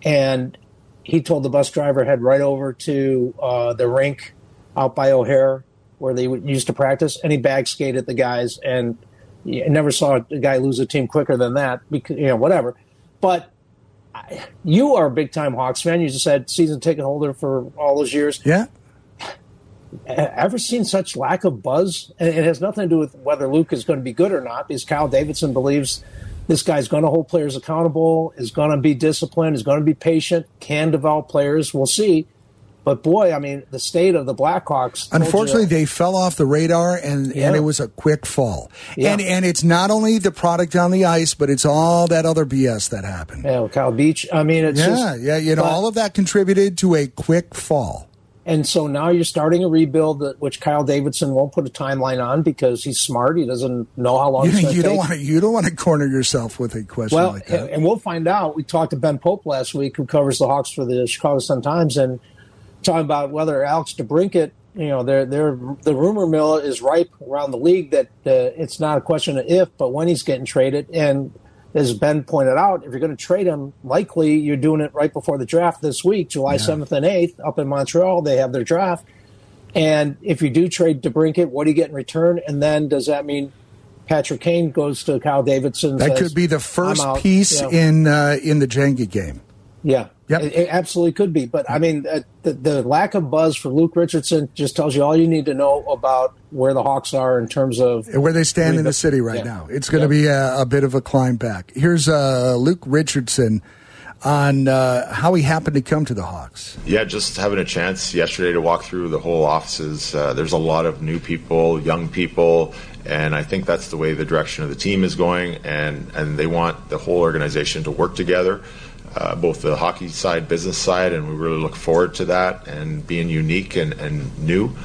and he told the bus driver head right over to uh, the rink out by O'Hare where they used to practice, and he bag skated the guys, and you never saw a guy lose a team quicker than that. Because you know whatever, but. You are a big time Hawks fan. You just said season ticket holder for all those years Yeah. ever seen such lack of buzz? And it has nothing to do with whether Luke is going to be good or not, because Kyle Davidson believes this guy's going to hold players accountable, is going to be disciplined, is going to be patient, can develop players. We'll see. But boy, I mean, the state of the Blackhawks. you- Unfortunately, they fell off the radar, and, Yeah. and it was a quick fall. Yeah. And and it's not only the product on the ice, but it's all that other BS that happened. yeah, with Kyle Beach. I mean, it's yeah, just yeah. You know, but- all of that contributed to a quick fall. And so now you're starting a rebuild, that, which Kyle Davidson won't put a timeline on because he's smart. He doesn't know how long You, it's you don't want to. You don't want to corner yourself with a question Well, like that. and we'll find out. We talked to Ben Pope last week, who covers the Hawks for the Chicago Sun Times, and talking about whether Alex DeBrincat, you know, they're, they're, the rumor mill is ripe around the league that uh, it's not a question of if, but when he's getting traded. And as Ben pointed out, if you're going to trade him, likely you're doing it right before the draft this week, July yeah. 7th and 8th, up in Montreal. They have their draft. And if you do trade DeBrincat, what do you get in return? And then does that mean Patrick Kane goes to Kyle Davidson? That says, could be the first piece know, in uh, in the Jenga game. Yeah, Yep. It, it, absolutely could be. But I mean, uh, the, the, lack of buzz for Luke Richardson just tells you all you need to know about where the Hawks are in terms of where they stand in the city right yeah. now. It's going to yep. be a, a, bit of a climb back. Here's uh, Luke Richardson on uh, how he happened to come to the Hawks. Yeah, just having a chance yesterday to walk through the whole offices. Uh, there's a lot of new people, young people, and I think that's the way the direction of the team is going. And and they want the whole organization to work together uh, both the hockey side, business side, and we really look forward to that and being unique and, and new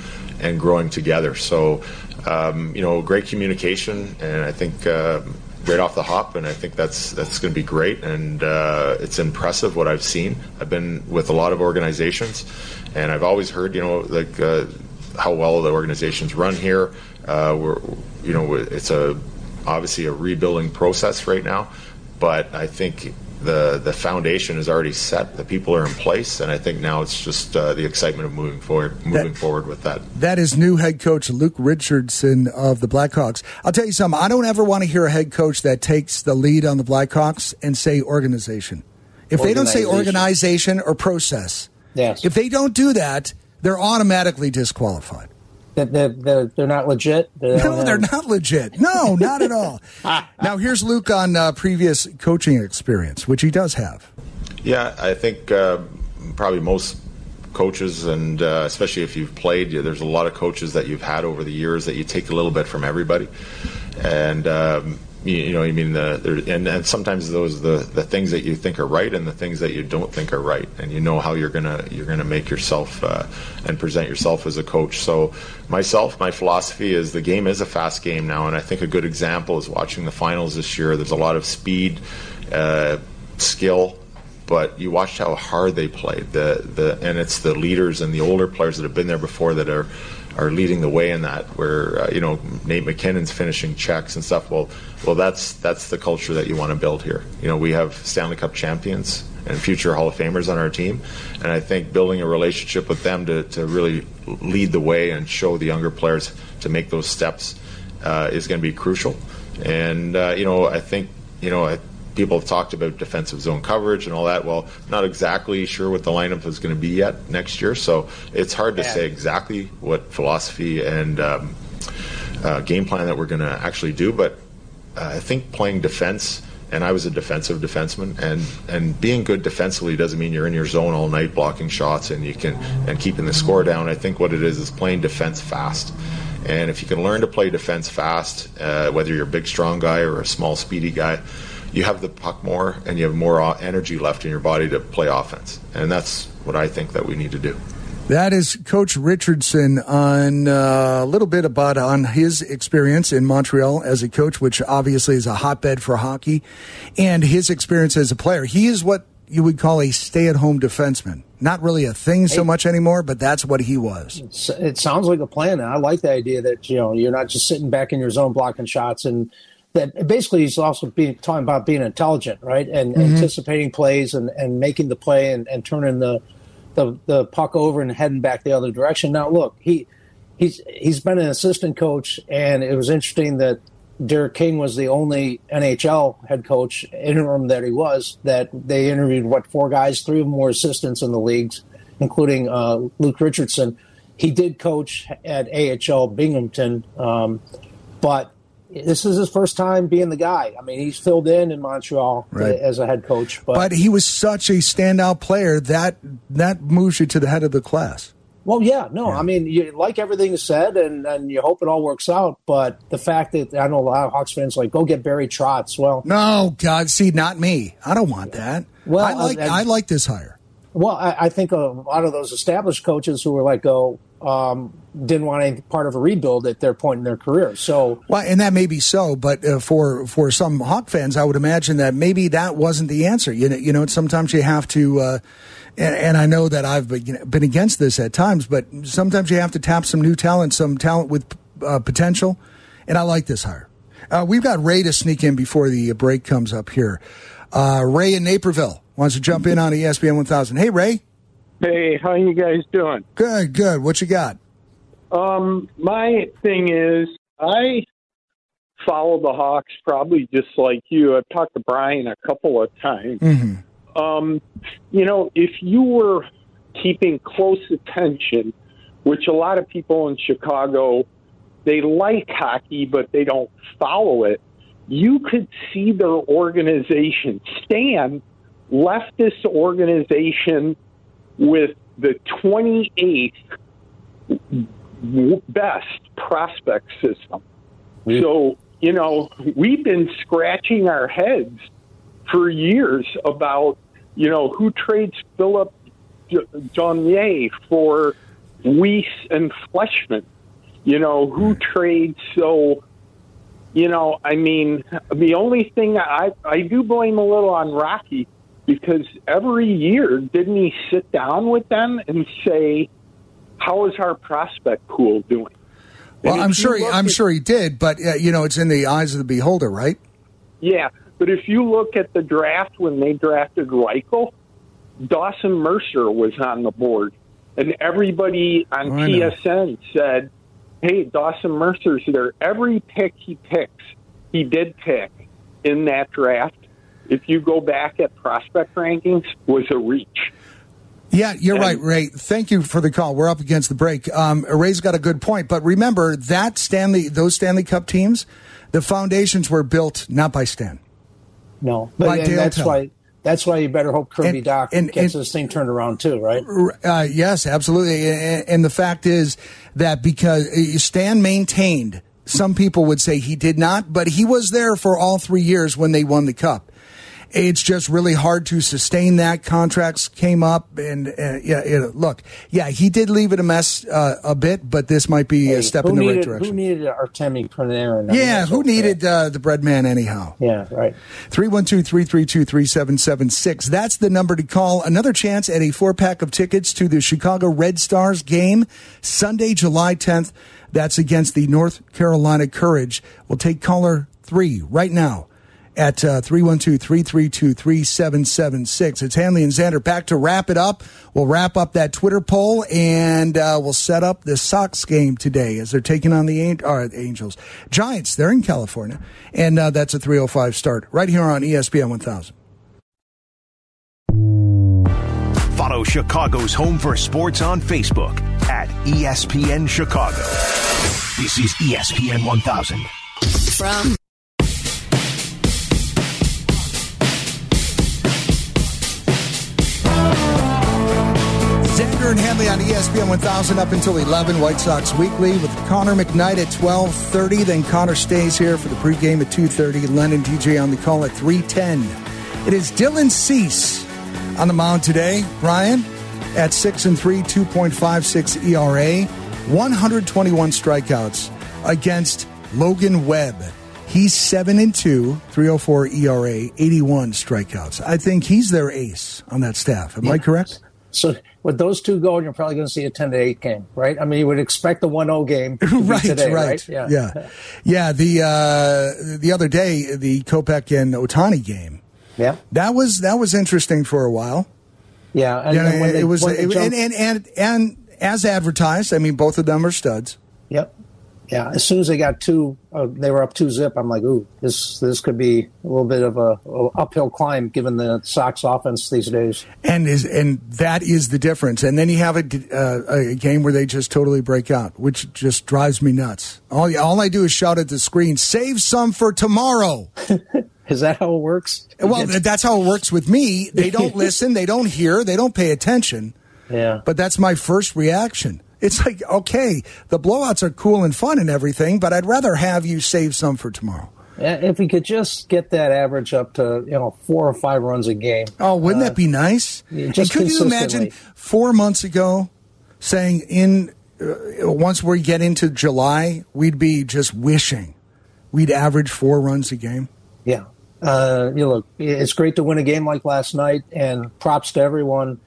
and growing together. So, um, you know, great communication, and I think uh, great off the hop, and I think that's that's going to be great. And uh, it's impressive what I've seen. I've been with a lot of organizations, and I've always heard, you know, like uh, how well the organizations run here. Uh, we're, you know, it's a obviously a rebuilding process right now, but I think the the foundation is already set. The people are in place, and I think now it's just uh, the excitement of moving forward, moving that, forward with that. That is new head coach Luke Richardson of the Blackhawks. I'll tell you something. I don't ever want to hear a head coach that takes the lead on the Blackhawks and say organization. If they don't say organization or process, yes. if they don't do that, they're automatically disqualified. They're, they're, they're not legit. They no, they're not legit. No, not at all. now, here's Luke on uh, previous coaching experience, which he does have. Yeah, I think uh, probably most coaches, and uh, especially if you've played, there's a lot of coaches that you've had over the years that you take a little bit from everybody. And um, you, know, I mean, the, and, and sometimes those the, the things that you think are right and the things that you don't think are right, and you know how you're gonna you're gonna make yourself uh, and present yourself as a coach. So, myself, my philosophy is the game is a fast game now, and I think a good example is watching the finals this year. There's a lot of speed, uh, skill, but you watched how hard they played. The the and it's the leaders and the older players that have been there before that are are leading the way in that. Where uh, you know Nate MacKinnon's finishing checks and stuff. Well, well, that's that's the culture that you want to build here. You know, we have Stanley Cup champions and future Hall of Famers on our team, and I think building a relationship with them to, to really lead the way and show the younger players to make those steps uh, is going to be crucial. And uh, you know, I think you know. I, people have talked about defensive zone coverage and all that. Well, not exactly sure what the lineup is going to be yet next year, so it's hard to say exactly what philosophy and um, uh, game plan that we're going to actually do. But I think playing defense, and I was a defensive defenseman, and and being good defensively doesn't mean you're in your zone all night blocking shots and you can and keeping the score down. I think what it is is playing defense fast. And if you can learn to play defense fast, uh, whether you're a big, strong guy or a small, speedy guy, you have the puck more and you have more uh, energy left in your body to play offense. And that's what I think that we need to do. That is Coach Richardson on uh, a little bit about on his experience in Montreal as a coach, which obviously is a hotbed for hockey, and his experience as a player. He is what you would call a stay-at-home defenseman. Not really a thing so much anymore, but that's what he was. It sounds like a plan. I like the idea that you know you're not just sitting back in your zone blocking shots and that basically he's also being talking about being intelligent, right, and mm-hmm. anticipating plays and, and making the play and, and turning the, the the puck over and heading back the other direction. Now, look, he he's he's been an assistant coach, and it was interesting that Derek King was the only NHL head coach interim that he was that they interviewed. What four guys? Three of them were assistants in the leagues, including uh, Luke Richardson. He did coach at AHL Binghamton, um, but this is his first time being the guy. I mean, he's filled in in Montreal right. as a head coach, but, but he was such a standout player that that moves you to the head of the class. Well, yeah, no, yeah. I mean, you like everything said, and and you hope it all works out. But the fact that I know a lot of Hawks fans like go get Barry Trotz. Well, no, God, see, not me. I don't want that. Well, I like uh, I like this hire. Well, I, I, think a lot of those established coaches who were like, go, um, didn't want any part of a rebuild at their point in their career. So, well, and that may be so, but uh, for for some Hawk fans, I would imagine that maybe that wasn't the answer. You know, you know, sometimes you have to. Uh, and, and, I know that I've been against this at times, but sometimes you have to tap some new talent, some talent with uh, potential. And I like this hire. Uh, we've got Ray to sneak in before the break comes up here. Uh, Ray in Naperville wants to jump in on ESPN 1000. Hey, Ray. Hey, how you guys doing? Good, good. What you got? Um, my thing is, I follow the Hawks probably just like you. I've talked to Brian a couple of times. Mm-hmm. Um, you know, if you were keeping close attention, which a lot of people in Chicago, they like hockey, but they don't follow it, you could see their organization. Stan left this organization with the 28th best prospect system. Mm. So, you know, we've been scratching our heads for years about, you know, who trades Phillip Danault for Weise and Fleischmann? You know, who mm. trades so you know, I mean, the only thing I I do blame a little on Rocky because every year didn't he sit down with them and say, "How is our prospect pool doing?" Well, I'm sure. He, I'm at, sure he did, but uh, you know, it's in the eyes of the beholder, right? Yeah, but if you look at the draft when they drafted Reichel, Dawson Mercer was on the board, and everybody on oh, TSN said, "Hey, Dawson Mercer's there." Every pick he picks, he did pick in that draft. If you go back at prospect rankings, was a reach. Yeah, you're and, right, Ray. Thank you for the call. We're up against the break. Um, Ray's got a good point, but remember that Stanley, those Stanley Cup teams, the foundations were built not by Stan. No, but that's why that's why you better hope Kirby and, Dach and, gets and, this thing turned around too, right? Uh, yes, absolutely. And, and the fact is that because uh, Stan maintained, some people would say he did not, but he was there for all three years when they won the cup it's just really hard to sustain that. Contracts came up, and uh, yeah, it, look, yeah, he did leave it a mess uh, a bit, but this might be hey, a step in the needed, right direction. Who needed Artemi Panarin? Yeah, who okay. needed uh, the bread man anyhow? Yeah, right. 312 332 3776. That's the number to call. Another chance at a four pack of tickets to the Chicago Red Stars game Sunday, July 10th. That's against the North Carolina Courage. We'll take caller three right now at uh, 312 332 3776. It's Hanley and Xander back to wrap it up. We'll wrap up that Twitter poll and uh, we'll set up the Sox game today as they're taking on the uh, Angels. Giants, they're in California. And uh, that's a 305 start right here on ESPN 1000. Follow Chicago's Home for Sports on Facebook at ESPN Chicago. This is ESPN 1000. From Xander and Hanley on ESPN 1000 up until 11. White Sox Weekly with Connor McKnight at 12:30. Then Connor stays here for the pregame at 2:30. Len and DJ on the call at 3:10. It is Dylan Cease on the mound today. Brian at six and three, 2.56 ERA, 121 strikeouts against Logan Webb. He's 7 and 2, 304 ERA, 81 strikeouts. I think he's their ace on that staff. Am yeah. I correct? So with those two going, you're probably going to see a 10 to 8 game, right? I mean, you would expect the 1 0 game right, today, right, right? Yeah. Yeah. yeah the, uh, the other day, the Kopech and Ohtani game. Yeah. That was, that was interesting for a while. Yeah. And, you know, and they, it was, it, and, and, and, and as advertised, I mean, both of them are studs. Yep yeah, as soon as they got two, uh, they were up two zip. I'm like, ooh, this this could be a little bit of a, a, uphill climb given the Sox offense these days. And is and that is the difference. And then you have a, uh, a game where they just totally break out, which just drives me nuts. All all I do is shout at the screen, "Save some for tomorrow." is that how it works? Well, that's how it works with me. They don't listen, they don't hear, they don't pay attention. Yeah. But that's my first reaction. It's like, okay, the blowouts are cool and fun and everything, but I'd rather have you save some for tomorrow. If we could just get that average up to you know four or five runs a game. Oh, wouldn't uh, that be nice? Just could you imagine four months ago saying in uh, once we get into July, we'd be just wishing we'd average four runs a game. Yeah, uh, you know, look, it's great to win a game like last night, and props to everyone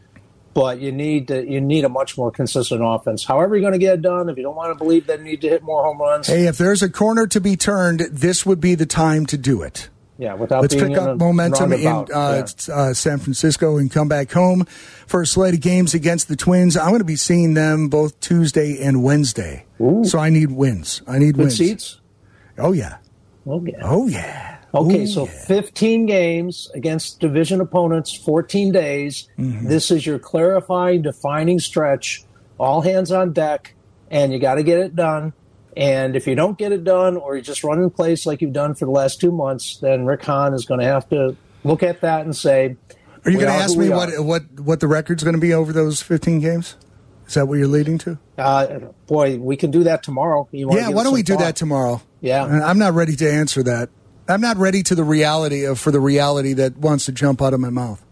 but you need to, you need a much more consistent offense. However, you're going to get it done. If you don't want to believe that you need to hit more home runs, hey, if there's a corner to be turned, this would be the time to do it. Yeah, without let's pick up momentum in uh, yeah. uh, San Francisco and come back home for a slate of games against the Twins. I'm going to be seeing them both Tuesday and Wednesday, Ooh. so I need wins. I need Good wins. seats. Oh yeah. Oh yeah. Oh yeah. Okay, Ooh, so yeah. 15 games against division opponents, 14 days. Mm-hmm. This is your clarifying, defining stretch. All hands on deck, and you got to get it done. And if you don't get it done, or you just run in place like you've done for the last two months, then Rick Hahn is going to have to look at that and say, Are you going to ask me what what what the record's going to be over those 15 games? Is that what you're leading to? Uh, boy, we can do that tomorrow. Yeah. Why don't we do that tomorrow? Yeah. I'm not ready to answer that. I'm not ready to the reality of for the reality that wants to jump out of my mouth.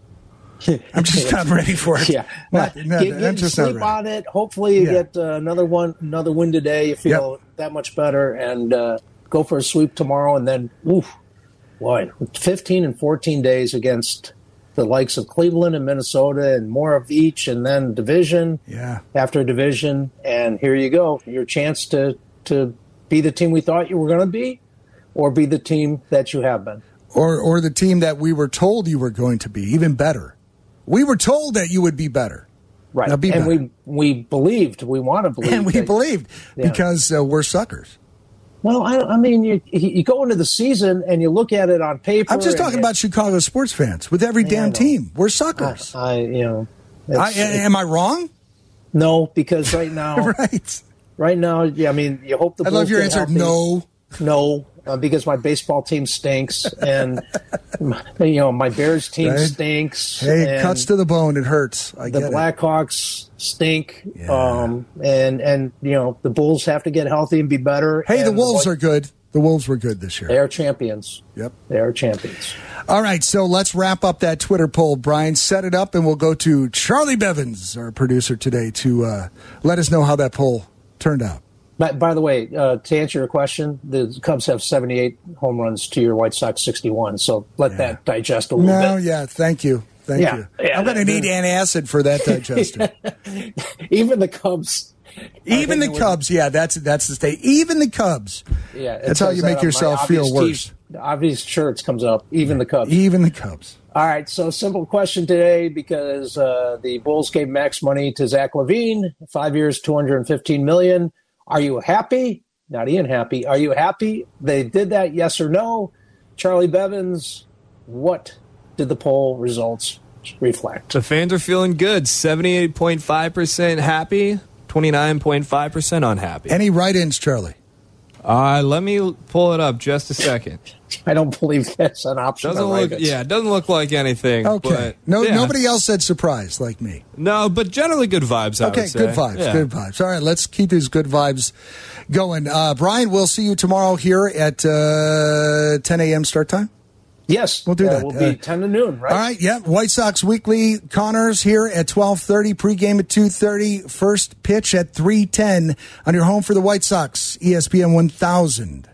I'm just not ready for it. Yeah, Not- not- get, I'm get sleep ready. on it. Hopefully, you Yeah. get uh, another one, another win today. You feel that much better, and uh, go for a sweep tomorrow. And then, oof, boy, 15 and 14 days against the likes of Cleveland and Minnesota, and more of each, and then division Yeah. after division, and here you go, your chance to to be the team we thought you were going to be, or be the team that you have been. Or or the team that we were told you were going to be, even better. We were told that you would be better. Right, Now be and better. we we believed, we want to believe, And we that- believed Yeah. because uh, we're suckers. Well, I, I mean, you you go into the season and you look at it on paper. I'm just talking about Chicago sports fans. With every I damn team, we're suckers. I, you know, I, am I wrong? no, because right now, right. right now, yeah, I mean, you hope the I love your answer. healthy. No. No, uh, because my baseball team stinks, and you know my Bears team Right. stinks. Hey, and cuts to the bone. It hurts. I the get it. Blackhawks stink, Yeah. um, and and you know the Bulls have to get healthy and be better. Hey, the Wolves White- are good. The Wolves were good this year. They are champions. Yep. They are champions. All right, so let's wrap up that Twitter poll. Brian, set it up, and we'll go to Charlie Bevins, our producer today, to uh, let us know how that poll turned out. By, by the way, uh, to answer your question, the Cubs have 78 home runs to your White Sox 61. So let that digest a little No, bit. yeah, thank you, thank Yeah, you. yeah, I'm going to need antacid for that digester. Even the Cubs. Even the Cubs, yeah, that's that's the state. Even the Cubs, Yeah, That's how you make yourself feel worse. The obvious shirts comes up. Even the Cubs. even the Cubs. All right, so simple question today because uh, the Bulls gave max money to Zach LaVine, five years, 215 million. Are you happy? Not Ian happy. Are you happy they did that? Yes or no? Charlie Bevins, what did the poll results reflect? The fans are feeling good. 78.5% happy, 29.5% unhappy. Any write-ins, Charlie? Uh, let me pull it up just a second. I don't believe that's an option. Doesn't look, write-ins. yeah, it doesn't look like anything. Okay. but, no, yeah. nobody else said surprise like me. No, but generally good vibes. I Okay, would say. good vibes. Yeah. Good vibes. All right, let's keep these good vibes going. Uh, Brian, we'll see you tomorrow here at uh, 10 a.m. start time. Yes, We'll do that. Will be Uh, ten to noon, right? All right, yeah. White Sox Weekly Connors here at 12:30, pregame at 2:30, first pitch at 3:10 on your home for the White Sox, ESPN 1000.